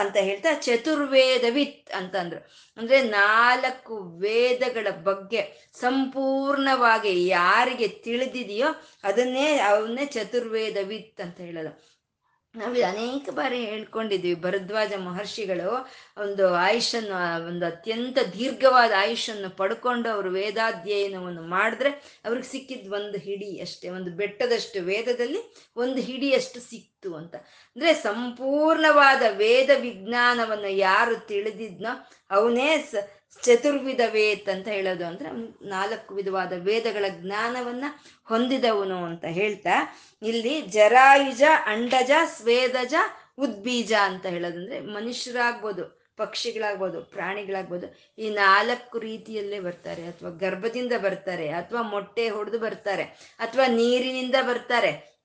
ಅಂತ ಹೇಳ್ತಾ ಚತುರ್ವೇದವಿತ್ ಅಂತಂದ್ರು. ಅಂದ್ರೆ ನಾಲ್ಕು ವೇದಗಳ ಬಗ್ಗೆ ಸಂಪೂರ್ಣವಾಗಿ ಯಾರಿಗೆ ತಿಳಿದಿದೆಯೋ ಅದನ್ನೇ ಅವನ್ನೇ ಚತುರ್ವೇದವಿತ್ ಅಂತ ಹೇಳೋದು. ನಾವು ಅನೇಕ ಬಾರಿ ಹೇಳ್ಕೊಂಡಿದ್ವಿ, ಭರದ್ವಾಜ ಮಹರ್ಷಿಗಳು ಒಂದು ಆಯುಷನ್ನು ಒಂದು ಅತ್ಯಂತ ದೀರ್ಘವಾದ ಆಯುಷನ್ನು ಪಡ್ಕೊಂಡು ಅವರು ವೇದಾಧ್ಯಯನವನ್ನು ಮಾಡಿದ್ರೆ ಅವ್ರಿಗೆ ಸಿಕ್ಕಿದ್ದು ಒಂದು ಹಿಡಿ ಅಷ್ಟೇ, ಒಂದು ಬೆಟ್ಟದಷ್ಟು ವೇದದಲ್ಲಿ ಒಂದು ಹಿಡಿಯಷ್ಟು ಸಿಕ್ತು ಅಂತ. ಅಂದ್ರೆ ಸಂಪೂರ್ಣವಾದ ವೇದ ವಿಜ್ಞಾನವನ್ನು ಯಾರು ತಿಳಿದಿದ್ನೋ ಅವನೇ ಸ ಚತುರ್ವಿಧ ವೇತ್ ಅಂತ ಹೇಳೋದು ಅಂದ್ರೆ ನಾಲ್ಕು ವಿಧವಾದ ವೇದಗಳ ಜ್ಞಾನವನ್ನ ಹೊಂದಿದವನು ಅಂತ ಹೇಳ್ತಾ, ಇಲ್ಲಿ ಜರಾಯುಜ, ಅಂಡಜ, ಸ್ವೇದಜ, ಉದ್ಬೀಜ ಅಂತ ಹೇಳೋದಂದ್ರೆ ಮನುಷ್ಯರಾಗ್ಬೋದು, ಪಕ್ಷಿಗಳಾಗ್ಬೋದು, ಪ್ರಾಣಿಗಳಾಗ್ಬೋದು, ಈ ನಾಲ್ಕು ರೀತಿಯಲ್ಲೇ ಬರ್ತಾರೆ, ಅಥವಾ ಗರ್ಭದಿಂದ ಬರ್ತಾರೆ, ಅಥವಾ ಮೊಟ್ಟೆ ಹೊಡೆದು ಬರ್ತಾರೆ, ಅಥವಾ ನೀರಿನಿಂದ ಬರ್ತಾರೆ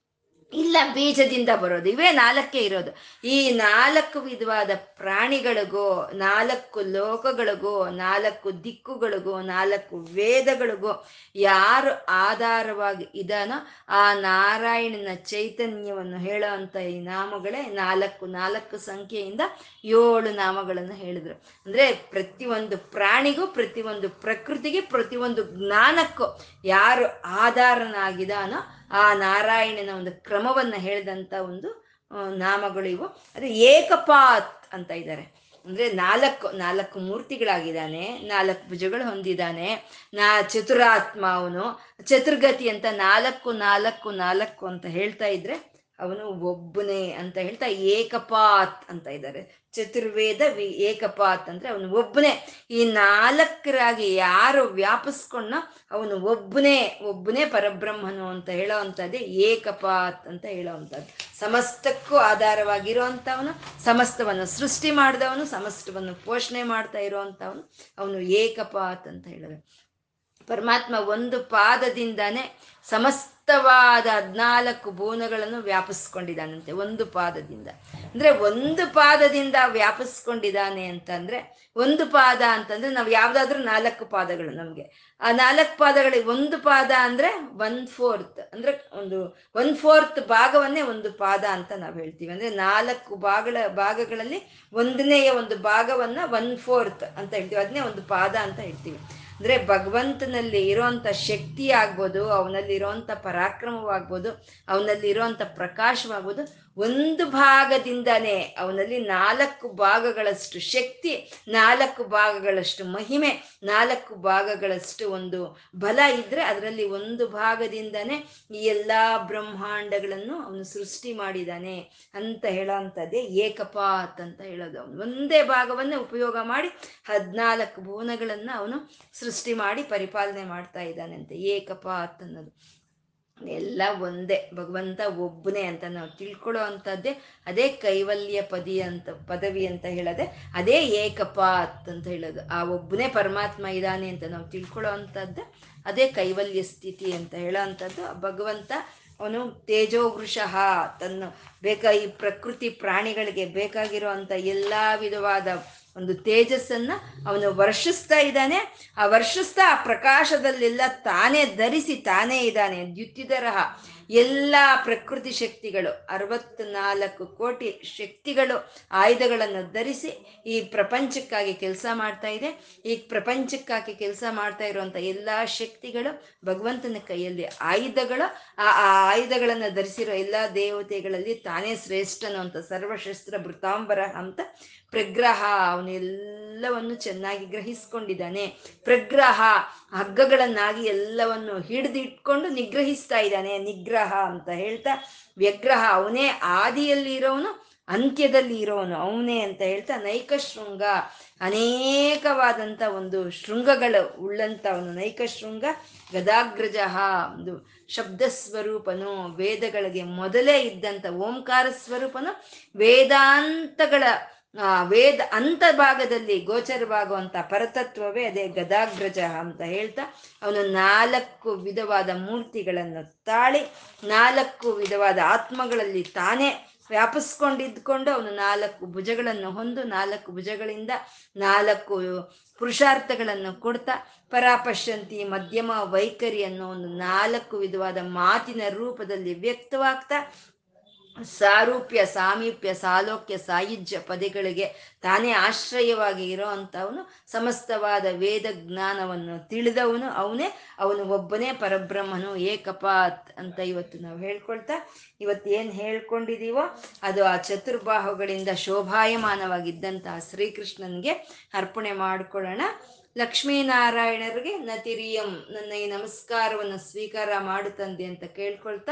ಇಲ್ಲ, ಬೀಜದಿಂದ ಬರೋದು. ಇವೇ ನಾಲ್ಕೇ ಇರೋದು. ಈ ನಾಲ್ಕು ವಿಧವಾದ ಪ್ರಾಣಿಗಳಿಗೋ ನಾಲ್ಕು ಲೋಕಗಳಿಗೋ ನಾಲ್ಕು ದಿಕ್ಕುಗಳಿಗೋ ನಾಲ್ಕು ವೇದಗಳಿಗೋ ಯಾರು ಆಧಾರವಾಗಿ ಇದಾನೋ ಆ ನಾರಾಯಣನ ಚೈತನ್ಯವನ್ನು ಹೇಳೋ ಅಂತ ಈ ನಾಮಗಳೇ ನಾಲ್ಕು ನಾಲ್ಕು ಸಂಖ್ಯೆಯಿಂದ ಏಳು ನಾಮಗಳನ್ನು ಹೇಳಿದ್ರು. ಅಂದ್ರೆ ಪ್ರತಿಯೊಂದು ಪ್ರಾಣಿಗೂ, ಪ್ರತಿಯೊಂದು ಪ್ರಕೃತಿಗೆ, ಪ್ರತಿಯೊಂದು ಜ್ಞಾನಕ್ಕೂ ಯಾರು ಆಧಾರನಾಗಿದಾನೋ ಆ ನಾರಾಯಣನ ಒಂದು ಕ್ರಮವನ್ನ ಹೇಳಿದಂತ ಒಂದು ನಾಮಗಳು ಇವು. ಅದು ಏಕಪಾತ್ ಅಂತ ಇದ್ದಾರೆ ಅಂದ್ರೆ ನಾಲ್ಕು ನಾಲ್ಕು ಮೂರ್ತಿಗಳಾಗಿದ್ದಾನೆ, ನಾಲ್ಕು ಭುಜಗಳು ಹೊಂದಿದ್ದಾನೆ. ನಾ ಚತುರಾತ್ಮ ಅವನು. ಚತುರ್ಗತಿ ಅಂತ ನಾಲ್ಕು ನಾಲ್ಕು ನಾಲ್ಕು ಅಂತ ಹೇಳ್ತಾ ಇದ್ರೆ ಅವನು ಒಬ್ಬನೇ ಅಂತ ಹೇಳ್ತಾ ಏಕಪಾತ್ ಅಂತ ಇದ್ದಾರೆ. ಚತುರ್ವೇದ ವಿ ಏಕಪಾತ್ ಅಂದ್ರೆ ಅವನು ಒಬ್ಬನೇ. ಈ ನಾಲ್ಕರಾಗಿ ಯಾರು ವ್ಯಾಪಿಸ್ಕೊಂಡ ಅವನು ಒಬ್ಬನೇ ಒಬ್ಬನೇ ಪರಬ್ರಹ್ಮನು ಅಂತ ಹೇಳೋ ಅಂಥದ್ದೇ ಏಕಪಾತ್ ಅಂತ ಹೇಳೋ ಅಂಥದ್ದು. ಸಮಸ್ತಕ್ಕೂ ಆಧಾರವಾಗಿರುವಂಥವನು, ಸಮಸ್ತವನ್ನು ಸೃಷ್ಟಿ ಮಾಡಿದವನು, ಸಮಸ್ತವನ್ನು ಪೋಷಣೆ ಮಾಡ್ತಾ ಇರುವಂತವನು ಅವನು ಏಕಪಾತ್ ಅಂತ ಹೇಳಿದ್ರೆ ಪರಮಾತ್ಮ ಒಂದು ಪಾದದಿಂದಾನೇ ಸಮಸ್ತವಾದ ಹದಿನಾಲ್ಕು ಭುವನಗಳನ್ನು ವ್ಯಾಪಿಸ್ಕೊಂಡಿದ್ದಾನಂತೆ, ಒಂದು ಪಾದದಿಂದ. ಅಂದ್ರೆ ಒಂದು ಪಾದದಿಂದ ವ್ಯಾಪಿಸ್ಕೊಂಡಿದ್ದಾನೆ ಅಂತಂದ್ರೆ, ಒಂದು ಪಾದ ಅಂತಂದ್ರೆ ನಾವು ಯಾವ್ದಾದ್ರು ನಾಲ್ಕು ಪಾದಗಳು ನಮ್ಗೆ. ಆ ನಾಲ್ಕು ಪಾದಗಳಿಗೆ ಒಂದು ಪಾದ ಅಂದ್ರೆ ಒನ್ ಫೋರ್ತ್ ಅಂದ್ರೆ ಒಂದು ಒನ್ ಫೋರ್ತ್ ಭಾಗವನ್ನೇ ಒಂದು ಪಾದ ಅಂತ ನಾವು ಹೇಳ್ತೀವಿ. ಅಂದ್ರೆ ನಾಲ್ಕು ಭಾಗಗಳ, ಭಾಗಗಳಲ್ಲಿ ಒಂದನೆಯ ಒಂದು ಭಾಗವನ್ನ ಒನ್ ಫೋರ್ತ್ ಅಂತ ಹೇಳ್ತೀವಿ. ಅದನ್ನೇ ಒಂದು ಪಾದ ಅಂತ ಹೇಳ್ತೀವಿ. ಅಂದ್ರೆ ಭಗವಂತನಲ್ಲಿ ಇರೋಂಥ ಶಕ್ತಿ ಆಗ್ಬೋದು ಅವನಲ್ಲಿ ಇರೋಂಥ ಪರಾಕ್ರಮವಾಗ್ಬೋದು ಅವನಲ್ಲಿ ಇರೋಂಥ ಪ್ರಕಾಶವಾಗ್ಬೋದು ಒಂದು ಭಾಗದಿಂದನೇ ಅವನಲ್ಲಿ ನಾಲ್ಕು ಭಾಗಗಳಷ್ಟು ಶಕ್ತಿ, ನಾಲ್ಕು ಭಾಗಗಳಷ್ಟು ಮಹಿಮೆ, ನಾಲ್ಕು ಭಾಗಗಳಷ್ಟು ಒಂದು ಬಲ ಇದ್ರೆ ಅದರಲ್ಲಿ ಒಂದು ಭಾಗದಿಂದನೇ ಈ ಎಲ್ಲ ಬ್ರಹ್ಮಾಂಡಗಳನ್ನು ಅವನು ಸೃಷ್ಟಿ ಮಾಡಿದಾನೆ ಅಂತ ಹೇಳೋ ಅಂಥದ್ದೇ ಏಕಪಾತ್ ಅಂತ ಹೇಳೋದು ಅವನು. ಒಂದೇ ಭಾಗವನ್ನೇ ಉಪಯೋಗ ಮಾಡಿ ಹದಿನಾಲ್ಕು ಭುವನಗಳನ್ನು ಅವನು ಸೃಷ್ಟಿ ಮಾಡಿ ಪರಿಪಾಲನೆ ಮಾಡ್ತಾ ಇದ್ದಾನೆ ಅಂತ ಏಕಪಾತ್ ಅನ್ನೋದು. ಎಲ್ಲ ಒಂದೇ, ಭಗವಂತ ಒಬ್ಬನೇ ಅಂತ ನಾವು ತಿಳ್ಕೊಳ್ಳೋ ಅಂಥದ್ದೇ, ಅದೇ ಕೈವಲ್ಯ ಪದಿ ಅಂತ, ಪದವಿ ಅಂತ ಹೇಳದೆ, ಅದೇ ಏಕಪಾತ್ ಅಂತ ಹೇಳೋದು. ಆ ಒಬ್ಬನೇ ಪರಮಾತ್ಮ ಇದ್ದಾನೆ ಅಂತ ನಾವು ತಿಳ್ಕೊಳ್ಳೋ ಅಂಥದ್ದು, ಅದೇ ಕೈವಲ್ಯ ಸ್ಥಿತಿ ಅಂತ ಹೇಳೋ ಅಂಥದ್ದು. ಭಗವಂತ ಅವನು ತೇಜೋವೃಷಃ ತನ್ನ ಬೇಕಾ ಈ ಪ್ರಕೃತಿ ಪ್ರಾಣಿಗಳಿಗೆ ಬೇಕಾಗಿರೋ ಅಂಥ ಎಲ್ಲ ವಿಧವಾದ ಒಂದು ತೇಜಸ್ಸನ್ನ ಅವನು ವರ್ಷಿಸ್ತಾ ಇದ್ದಾನೆ. ಆ ವರ್ಷಿಸ್ತಾ ಆ ಪ್ರಕಾಶದಲ್ಲೆಲ್ಲ ತಾನೇ ಧರಿಸಿ ತಾನೇ ಇದ್ದಾನೆ ದ್ಯುತಿದರಹ. ಎಲ್ಲ ಪ್ರಕೃತಿ ಶಕ್ತಿಗಳು, ಅರವತ್ನಾಲ್ಕು ಕೋಟಿ ಶಕ್ತಿಗಳು ಆಯುಧಗಳನ್ನು ಧರಿಸಿ ಈ ಪ್ರಪಂಚಕ್ಕಾಗಿ ಕೆಲಸ ಮಾಡ್ತಾ ಇದೆ. ಈ ಪ್ರಪಂಚಕ್ಕಾಗಿ ಕೆಲಸ ಮಾಡ್ತಾ ಇರುವಂತ ಎಲ್ಲ ಶಕ್ತಿಗಳು ಭಗವಂತನ ಕೈಯಲ್ಲಿ ಆಯುಧಗಳು. ಆ ಆ ಆಯುಧಗಳನ್ನು ಧರಿಸಿರೋ ಎಲ್ಲ ದೇವತೆಗಳಲ್ಲಿ ತಾನೇ ಶ್ರೇಷ್ಠನು ಅಂತ, ಸರ್ವಶಸ್ತ್ರ ಭೃತಾಂಬರ ಅಂತ ಪ್ರಗ್ರಹ ಅವನೆಲ್ಲವನ್ನು ಚೆನ್ನಾಗಿ ಗ್ರಹಿಸ್ಕೊಂಡಿದ್ದಾನೆ. ಪ್ರಗ್ರಹ ಹಗ್ಗಗಳನ್ನಾಗಿ ಎಲ್ಲವನ್ನು ಹಿಡಿದಿಟ್ಕೊಂಡು ನಿಗ್ರಹಿಸ್ತಾ ಇದ್ದಾನೆ. ನಿಗ್ರಹ ಅಂತ ಹೇಳ್ತಾ, ವ್ಯಗ್ರಹ ಅವನೇ ಆದಿಯಲ್ಲಿ ಇರೋವನು ಅಂತ್ಯದಲ್ಲಿ ಇರೋನು, ಅವನೇ ಅಂತ ಹೇಳ್ತಾ ನೈಕ ಶೃಂಗ ಅನೇಕವಾದಂಥ ಒಂದು ಶೃಂಗಗಳು ಉಳ್ಳಂಥ ಅವನು ನೈಕ ಶೃಂಗ, ಗದಾಗ್ರಜ ಒಂದು ಶಬ್ದ ಸ್ವರೂಪನು, ವೇದಗಳಿಗೆ ಮೊದಲೇ ಇದ್ದಂಥ ಓಂಕಾರ ಸ್ವರೂಪನು, ವೇದಾಂತಗಳ ಆ ವೇದ ಅಂತ ಭಾಗದಲ್ಲಿ ಗೋಚರವಾಗುವಂತ ಪರತತ್ವವೇ ಅದೇ ಗದಾಗ್ರಜ ಅಂತ ಹೇಳ್ತಾ, ಅವನು ನಾಲ್ಕು ವಿಧವಾದ ಮೂರ್ತಿಗಳನ್ನು ತಾಳಿ, ನಾಲ್ಕು ವಿಧವಾದ ಆತ್ಮಗಳಲ್ಲಿ ತಾನೇ ವ್ಯಾಪಿಸ್ಕೊಂಡಿದ್ಕೊಂಡು ಅವನು ನಾಲ್ಕು ಭುಜಗಳನ್ನು ಹೊಂದು, ನಾಲ್ಕು ಭುಜಗಳಿಂದ ನಾಲ್ಕು ಪುರುಷಾರ್ಥಗಳನ್ನು ಕೊಡ್ತಾ, ಪರಾಪಶ್ಯಂತಿ, ಮಧ್ಯಮ, ವೈಖರಿ ಅನ್ನೋ ಒಂದು ನಾಲ್ಕು ವಿಧವಾದ ಮಾತಿನ ರೂಪದಲ್ಲಿ ವ್ಯಕ್ತವಾಗ್ತಾ ಸಾರೂಪ್ಯ, ಸಾಮೀಪ್ಯ, ಸಾಲೋಕ್ಯ, ಸಾಯುಜ್ಯ ಪದಗಳಿಗೆ ತಾನೇ ಆಶ್ರಯವಾಗಿ ಇರೋ ಅಂಥವನು ಸಮಸ್ತವಾದ ವೇದ ಜ್ಞಾನವನ್ನು ತಿಳಿದವನು, ಅವನೇ ಅವನು ಒಬ್ಬನೇ ಪರಬ್ರಹ್ಮನು, ಏಕಪಾತ್ ಅಂತ ಇವತ್ತು ನಾವು ಹೇಳ್ಕೊಳ್ತಾ, ಇವತ್ತು ಏನು ಹೇಳ್ಕೊಂಡಿದೀವೋ ಅದು ಆ ಚತುರ್ಬಾಹುಗಳಿಂದ ಶೋಭಾಯಮಾನವಾಗಿದ್ದಂತಹ ಶ್ರೀಕೃಷ್ಣನಿಗೆ ಅರ್ಪಣೆ ಮಾಡಿಕೊಳ್ಳೋಣ. ಲಕ್ಷ್ಮೀನಾರಾಯಣರಿಗೆ ನತಿರಿಯಂ ನನ್ನ ಈ ನಮಸ್ಕಾರವನ್ನು ಸ್ವೀಕಾರ ಮಾಡುತ್ತಂದೆ ಅಂತ ಕೇಳ್ಕೊಳ್ತಾ